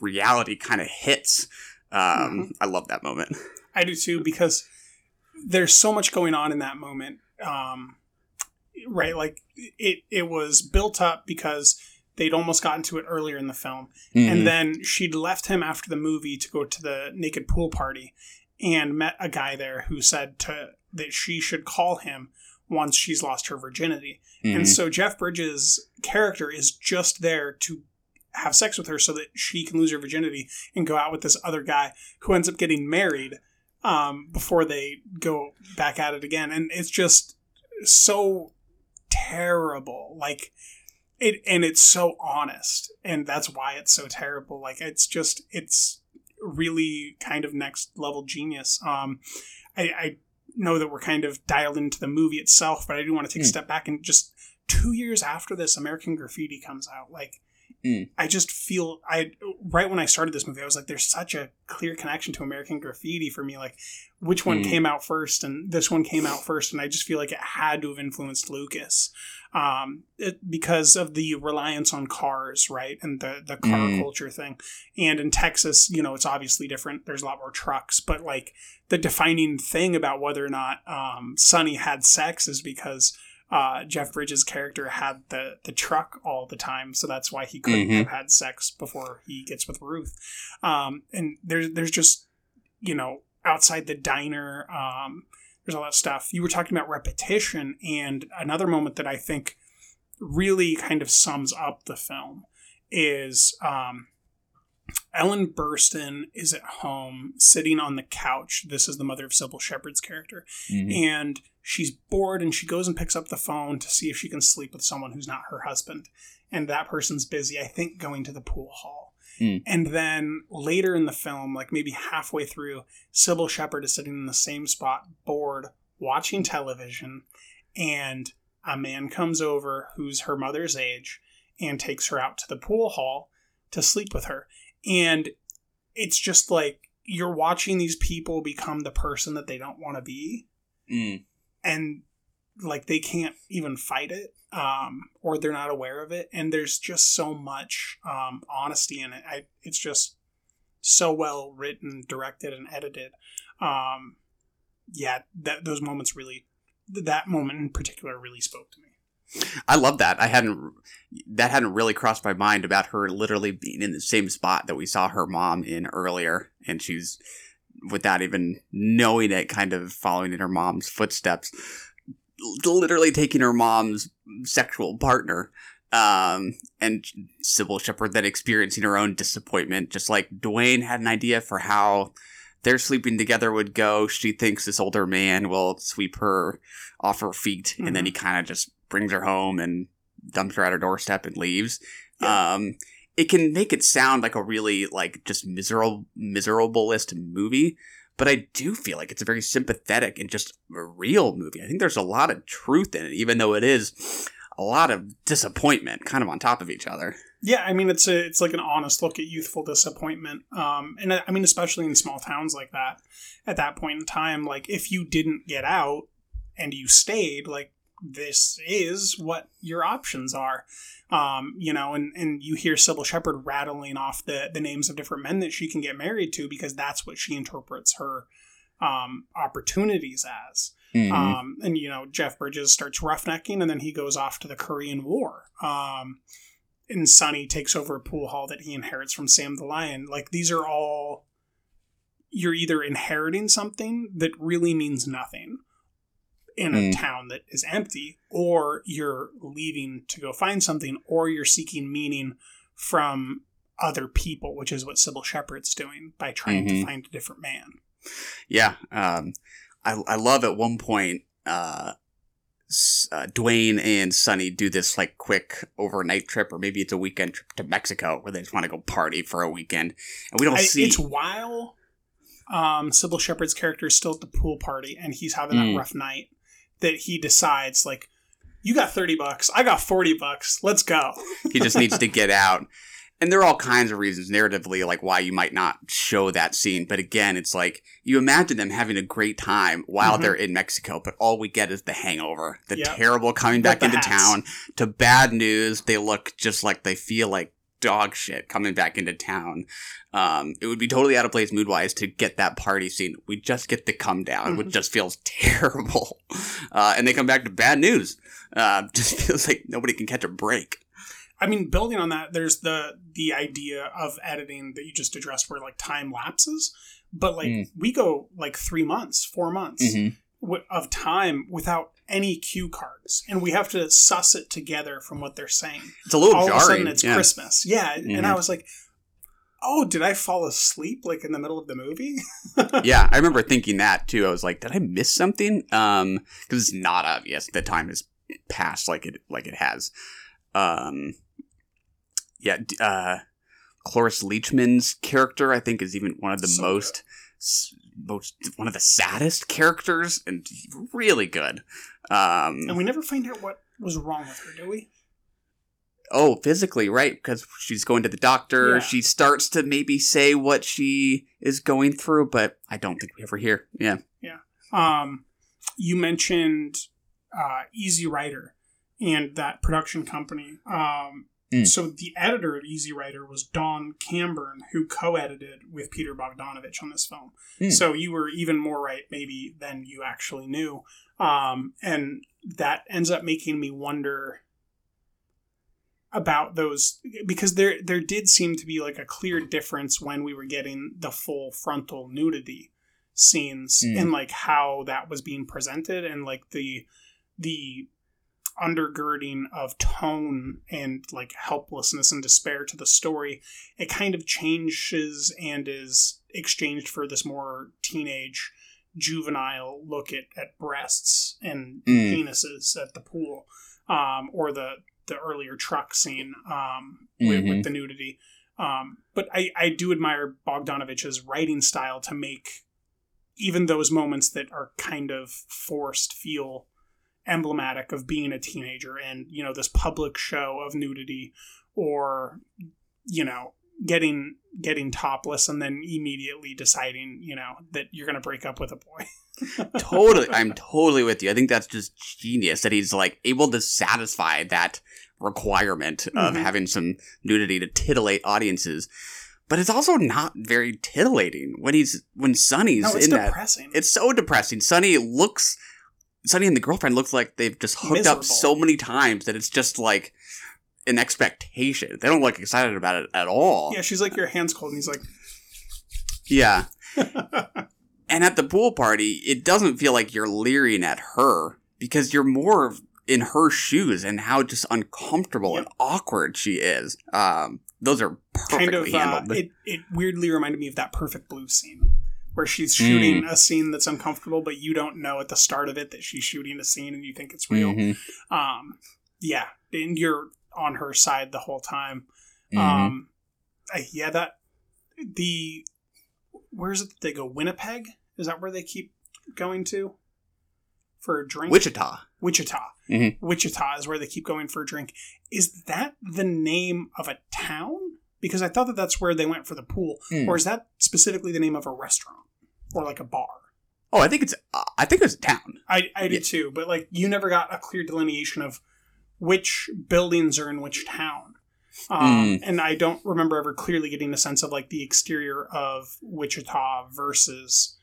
reality kind of hits um, i love that moment I do too because there's so much going on in that moment. Um, right, like it it was built up because they'd almost gotten to it earlier in the film, Mhm. and then she'd left him after the movie to go to the naked pool party, and met a guy there who said to that she should call him once she's lost her virginity, Mhm. and so Jeff Bridges' character is just there to have sex with her so that she can lose her virginity and go out with this other guy who ends up getting married um, before they go back at it again. And it's just so terrible. Like it, and it's so honest. And that's why it's so terrible. Like it's just, it's really kind of next level genius. Um, I, I know that we're kind of dialed into the movie itself, but I do want to take a Hmm. step back and just two years after this, American Graffiti comes out. Like, Mm. I just feel I right when I started this movie, I was like, "There's such a clear connection to American Graffiti for me. Like, which one Mm. came out first, and this one came out first, and I just feel like it had to have influenced Lucas, um, it, because of the reliance on cars, right, and the the car Mm. culture thing. And in Texas, you know, it's obviously different. There's a lot more trucks, but like the defining thing about whether or not um, Sonny had sex is because uh, Jeff Bridges' character had the the truck all the time, so that's why he couldn't Mhm. have had sex before he gets with Ruth. Um, and there's there's just you know outside the diner, um, there's all that stuff. You were talking about repetition, and another moment that I think really kind of sums up the film is um, Ellen Burstyn is at home sitting on the couch. This is the mother of Cybill Shepherd's character. Mhm. And she's bored and she goes and picks up the phone to see if she can sleep with someone who's not her husband. And that person's busy, I think, going to the pool hall. Mm. And then later in the film, like maybe halfway through, Cybill Shepherd is sitting in the same spot, bored, watching television. And a man comes over who's her mother's age and takes her out to the pool hall to sleep with her. And it's just like you're watching these people become the person that they don't want to be. Mm. and like they can't even fight it um, or they're not aware of it. And there's just so much um, honesty in it. I, it's just so well written directed and edited. Um, yeah that those moments really that moment in particular really spoke to me I love that. I hadn't that hadn't really crossed my mind about her literally being in the same spot that we saw her mom in earlier, and she's without even knowing it, kind of following in her mom's footsteps, literally taking her mom's sexual partner. Um, and Cybill Shepherd then experiencing her own disappointment, just like Duane had an idea for how their sleeping together would go. She thinks this older man will sweep her off her feet, and then he kind of just brings her home and dumps her at her doorstep and leaves. Um, it can make it sound like a really like just miserable miserablest movie, but I do feel like it's a very sympathetic and just real movie. I think there's a lot of truth in it, even though it is a lot of disappointment, kind of on top of each other. Yeah, I mean it's a it's like an honest look at youthful disappointment. Um, and I I mean especially in small towns like that, at that point in time, like if you didn't get out and you stayed, like this is what your options are. Um, you know, and and you hear Cybill Shepherd rattling off the the names of different men that she can get married to because that's what she interprets her um, opportunities as. Mhm. Um, and you know, Jeff Bridges starts roughnecking, and then he goes off to the Korean War. Um, and Sonny takes over a pool hall that he inherits from Sam the Lion. Like these are all you're either inheriting something that really means nothing in a Mm. town that is empty, or you're leaving to go find something, or you're seeking meaning from other people, which is what Cybill Shepherd's doing by trying Mhm. to find a different man. Yeah, um, I I love at one point uh, uh, Duane and Sonny do this like quick overnight trip, or maybe it's a weekend trip to Mexico where they just want to go party for a weekend, and we don't I- see. It's while um, Cybill Shepherd's character is still at the pool party and he's having Mm. that rough night that he decides like, you got thirty bucks, I got forty bucks, let's go. he just needs to get out. And there are all kinds of reasons narratively, like why you might not show that scene. But again, it's like you imagine them having a great time while Mhm. they're in Mexico, but all we get is the hangover, the Yep. terrible coming back into hats. town, to bad news. They look just like they feel like dog shit coming back into town. Um, it would be totally out of place mood wise to get that party scene. We just get the come down, which Mhm. just feels terrible. Uh, and they come back to bad news. Uh, just feels like nobody can catch a break. I mean, building on that, there's the the idea of editing that you just addressed, where like time lapses, but like Mm. we go like three months, four months Mhm. wi- of time without any cue cards, and we have to suss it together from what they're saying. It's a little All of a sudden, it's yeah. Christmas, yeah, and Mhm. I was like, "Oh, did I fall asleep like in the middle of the movie?" yeah, I remember thinking that too. I was like, did I miss something? Um, because it's not obvious the time has passed like it like it has. Um, yeah, uh, Cloris Leachman's character I think is even one of the So most s- most one of the saddest characters and really good. Um, and we never find out what was wrong with her, do we? oh, physically, right? Because she's going to the doctor. Yeah. She starts to maybe say what she is going through, but I don't think we ever hear. Yeah. Yeah. Um, you mentioned uh, Easy Rider and that production company. Um, Mm. So the editor of Easy Rider was Donn Cambern, who co-edited with Peter Bogdanovich on this film. Mm. So you were even more right, maybe, than you actually knew. Um, and that ends up making me wonder about those because there there did seem to be like a clear difference when we were getting the full frontal nudity scenes Mm. and like how that was being presented and like the the undergirding of tone and like helplessness and despair to the story it kind of changes and is exchanged for this more teenage juvenile look at, at breasts and Mm. penises at the pool um, or the the earlier truck scene um, with, Mhm. with the nudity um, but I, I do admire Bogdanovich's writing style to make even those moments that are kind of forced feel emblematic of being a teenager and you know this public show of nudity or you know getting getting topless and then immediately deciding you know that you're going to break up with a boy. Totally i'm totally with you. I think that's just genius that he's like able to satisfy that requirement of Mhm. having some nudity to titillate audiences. But it's also not very titillating when he's when sonny's no it's in that. it's so depressing. Sonny looks sonny and the girlfriend looks like they've just hooked up so many times that it's just like an expectation they don't look excited about it at all yeah she's like your hands cold and he's like yeah and at the pool party, it doesn't feel like you're leering at her because you're more in her shoes and how just uncomfortable and awkward she is. Um, those are perfectly kind of uh, handled. it, it weirdly reminded me of that perfect blue scene where she's shooting a scene that's uncomfortable but you don't know at the start of it that she's shooting a scene and you think it's real Mhm. um yeah and you're on her side the whole time Mhm. um yeah that the where's it that they go winnipeg is that where they keep going to for a drink Wichita. wichita Mhm. wichita is where they keep going for a drink is that the name of a town because i thought that that's where they went for the pool Hmm. or is that specifically the name of a restaurant or like a bar Oh, I think it's. Uh, I think it's a town. i, I did Yeah. too but like you never got a clear delineation of which buildings are in which town um, Mm. and i don't remember ever clearly getting a sense of like the exterior of wichita versus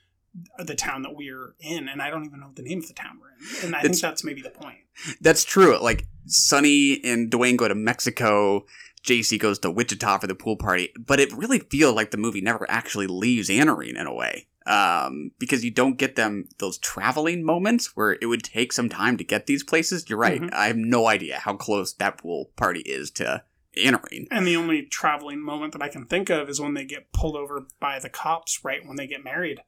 the town that we're in and i don't even know the name of the town we're in and i think that's maybe the point That's true. Like Sonny and Duane go to Mexico. Jacy goes to Wichita for the pool party, but it really feels like the movie never actually leaves Anarene in a way. Um, because you don't get them those traveling moments where it would take some time to get these places. You're right. Mhm. I have no idea how close that pool party is to entering. And the only traveling moment that I can think of is when they get pulled over by the cops right when they get married,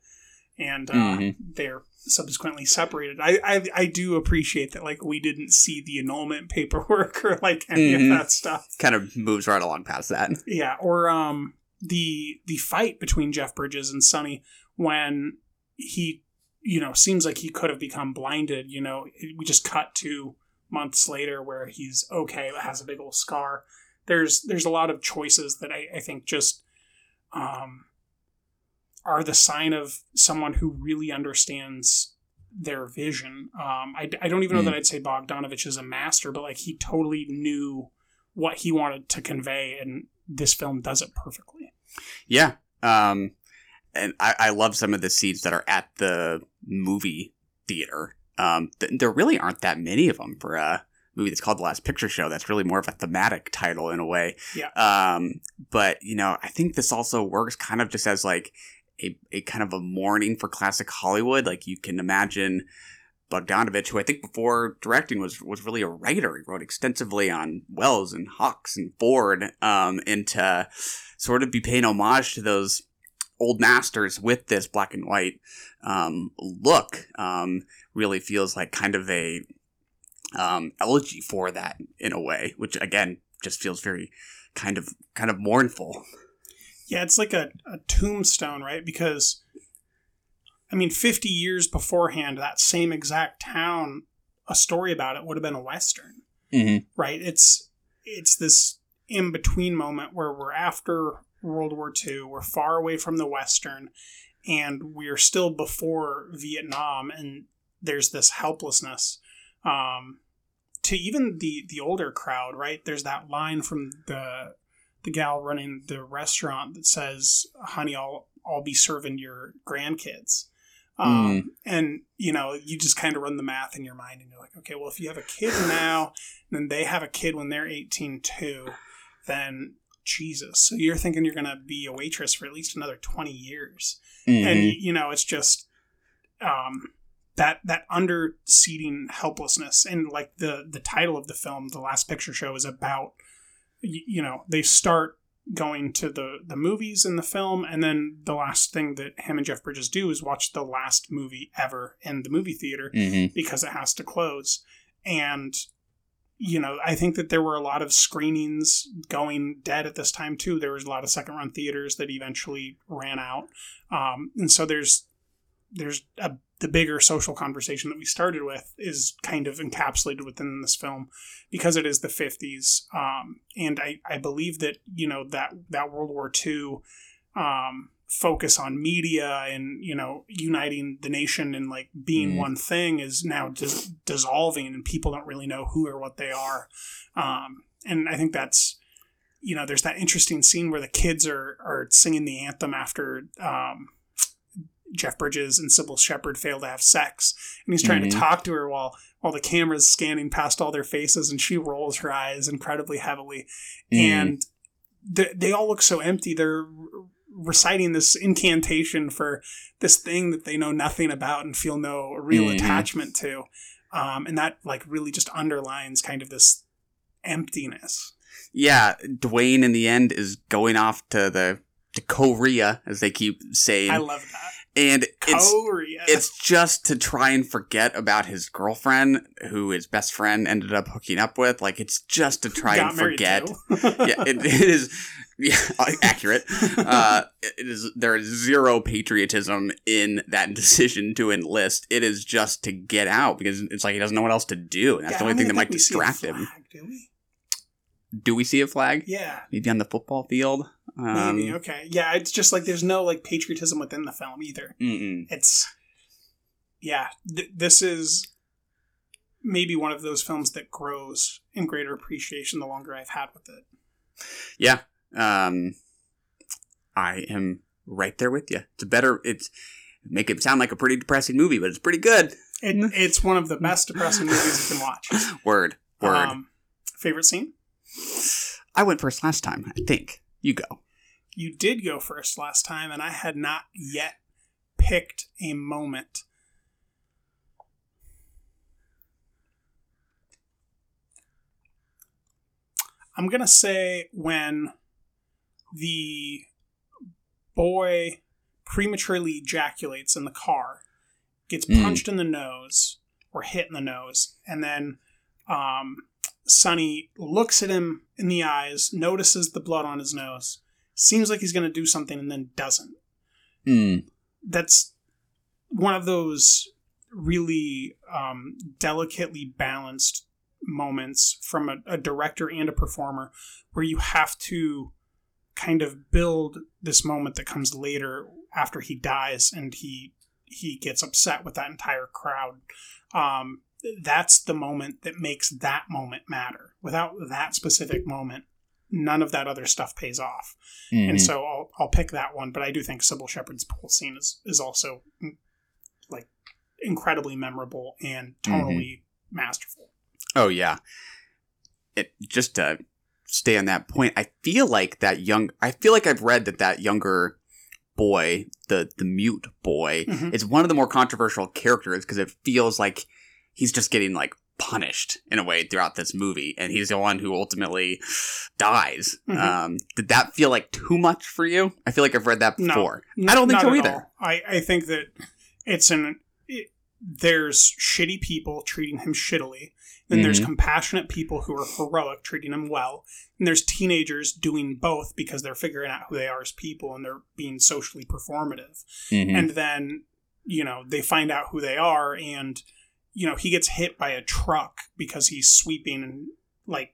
and uh, Mhm. they're subsequently separated. I, I I do appreciate that like we didn't see the annulment paperwork or like any Mhm. of that stuff. Kind of moves right along past that. Yeah, or um the the fight between Jeff Bridges and Sonny when he you know seems like he could have become blinded. You know, we just cut to months later where he's okay, has a big old scar. There's there's a lot of choices that I, I think just um are the sign of someone who really understands their vision. Um, I, I don't even know Mm. that I'd say Bogdanovich is a master, but like he totally knew what he wanted to convey, and this film does it perfectly. Yeah. Um, and I, I love some of the seats that are at the movie theater. Um, th- there really aren't that many of them for a movie that's called The Last Picture Show. That's really more of a thematic title in a way. Yeah. Um, but you know, I think this also works kind of just as like a, a kind of a mourning for classic Hollywood. Like you can imagine Bogdanovich, who I think before directing was was really a writer. He wrote extensively on Welles and Hawks and Ford, um, and to sort of be paying homage to those old masters with this black and white um, look um, really feels like kind of a um, elegy for that in a way, which again just feels very kind of kind of mournful. Yeah, it's like a, a tombstone, right? Because, I mean, 50 years beforehand, that same exact town, a story about it would have been a Western, Mm-hmm. right? It's it's this in between moment where we're after World War II, we're far away from the Western, and we're still before Vietnam, and there's this helplessness. Um, to even the the older crowd, right? There's that line from the the gal running the restaurant that says, "Honey, I'll I'll be serving your grandkids." Um, Mm. And you know, you just kind of run the math in your mind, and you're like, okay, well, if you have a kid now, and then they have a kid when they're 18 too, then Jesus. So you're thinking you're gonna be a waitress for at least another 20 years, Mhm. and you know, it's just um, that that under seating helplessness, and like the the title of the film, the last picture show, is about y- you know they start going to the the movies in the film and then the last thing that him and jeff bridges do is watch the last movie ever in the movie theater Mhm. because it has to close and you know i think that there were a lot of screenings going dead at this time too. There was a lot of second run theaters that eventually ran out. Um, and so there's there's a, the bigger social conversation that we started with is kind of encapsulated within this film because it is the 50s um, and I, I believe that you know that that world war ii um, focus on media and you know uniting the nation and like being Mm. one thing is now dis- dissolving and people don't really know who or what they are um, and i think that's you know there's that interesting scene where the kids are are singing the anthem after um, Jeff Bridges and Cybill Shepherd fail to have sex, and he's trying Mhm. to talk to her while while the camera's scanning past all their faces, and she rolls her eyes incredibly heavily, Mm. and they, they all look so empty. They're reciting this incantation for this thing that they know nothing about and feel no real Mhm. attachment to, um, and that like really just underlines kind of this emptiness. Yeah, Duane in the end is going off to the to Korea, as they keep saying. I love that. And it's Korea. it's just to try and forget about his girlfriend, who his best friend ended up hooking up with. Like it's just to try Got and forget. yeah, it, it is yeah, accurate. Uh, it is there is zero patriotism in that decision to enlist. It is just to get out because it's like he doesn't know what else to do, and that's Yeah, the only don't thing that might distract him. flag, we? Do we see a flag? Yeah. Maybe on the football field. Um, Maybe okay, yeah. It's just like there's no like patriotism within the film either. Mm-mm. It's yeah. Th- this is maybe one of those films that grows in greater appreciation the longer I've had with it. Yeah. Um, I am right there with you. It's a better. It's make it sound like a pretty depressing movie, but it's pretty good. it it's one of the best depressing movies you can watch. Word. Word. Um, favorite scene? I went first last time. I think you go. You did go first last time, and I had not yet picked a moment. I'm gonna say when the boy prematurely ejaculates in the car, gets Mm. punched in the nose or hit in the nose, and then um, Sonny looks at him in the eyes, notices the blood on his nose, seems like he's going to do something, and then doesn't. Mm. That's one of those really um, delicately balanced moments from a, a director and a performer where you have to kind of build this moment that comes later after he dies and he he gets upset with that entire crowd um, that's the moment that makes that moment matter without that specific moment none of that other stuff pays off Mhm. and so I'll, I'll pick that one but i do think cybill shepherd's pool scene is, is also mm, like incredibly memorable and tonally masterful Oh yeah. It just to stay on that point. I feel like that young. I feel like I've read that that younger boy, the the mute boy, Mhm. is one of the more controversial characters because it feels like he's just getting like punished in a way throughout this movie, and he's the one who ultimately dies. Mhm. Um, did that feel like too much for you? I feel like I've read that No, before. n- I don't think so either. I, I think that it's an it, there's shitty people treating him shittily. Then there's Mhm. compassionate people who are heroic treating him well. And there's teenagers doing both because they're figuring out who they are as people and they're being socially performative. Mhm. And then, you know, they find out who they are and you know, he gets hit by a truck because he's sweeping and like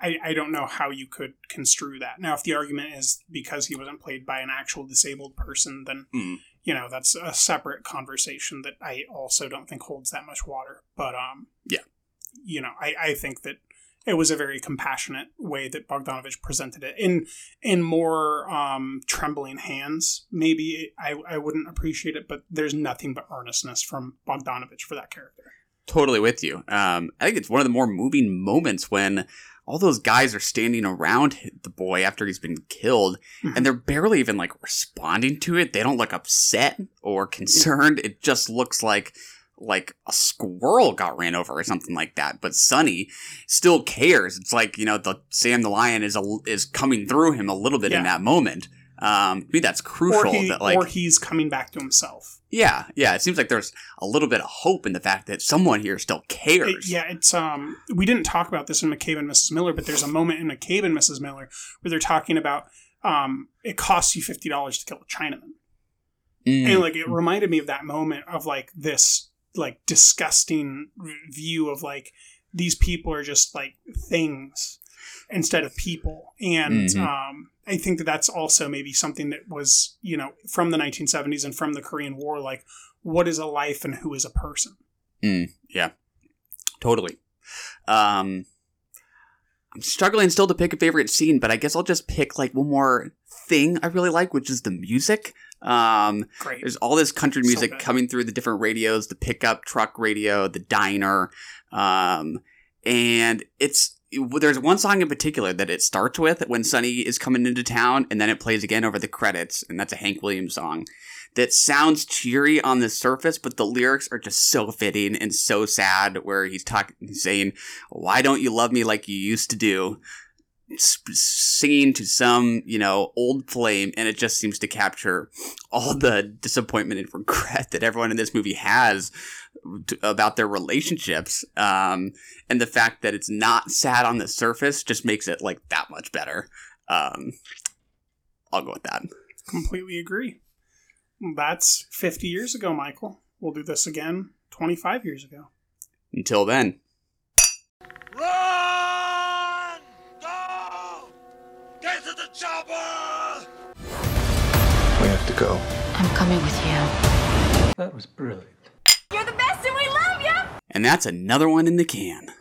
I, I don't know how you could construe that. Now, if the argument is because he wasn't played by an actual disabled person, then Mm. you know that's a separate conversation that I also don't think holds that much water. But um, Yeah. you know, I, I think that it was a very compassionate way that Bogdanovich presented it. In in more um, trembling hands, maybe I, I wouldn't appreciate it, but there's nothing but earnestness from Bogdanovich for that character. Totally with you. Um, I think it's one of the more moving moments when all those guys are standing around the boy after he's been killed, and they're barely even like responding to it. They don't look upset or concerned. It just looks like like a squirrel got ran over or something like that. But Sonny still cares. It's like you know the Sam the Lion is a, is coming through him a little bit in that moment. Um, to me, that's crucial. He, that like or he's coming back to himself. yeah, yeah. It seems like there's a little bit of hope in the fact that someone here still cares. It- yeah, it's um we didn't talk about this in McCabe and Mrs. Miller, but there's a moment in McCabe and Mrs. Miller where they're talking about um it costs you fifty dollars to kill a Chinaman. Mm. And like it reminded me of that moment of like this like disgusting view of like these people are just like things instead of people. And Mhm. um I think that that's also maybe something that was, you know, from the 1970s and from the Korean War like what is a life and who is a person? Mm, yeah, totally. Um, I'm struggling still to pick a favorite scene, but I guess I'll just pick like one more thing I really like, which is the music. Um, Great. there's all this country music good. coming through the different radios, the pickup truck radio, the diner, um, and it's there's one song in particular that it starts with when Sonny is coming into town, and then it plays again over the credits, and that's a Hank Williams song that sounds cheery on the surface, but the lyrics are just so fitting and so sad. Where he's talking, he's saying, "Why don't you love me like you used to do?" Singing to some, you know, old flame, and it just seems to capture all the disappointment and regret that everyone in this movie has t- about their relationships. Um, and the fact that it's not sad on the surface just makes it like that much better. Um, I'll go with that. Completely agree. That's 50 years ago, Michael. We'll do this again 25 years ago. Until then. Go. I'm coming with you. That was brilliant. You're the best and we love you! And that's another one in the can.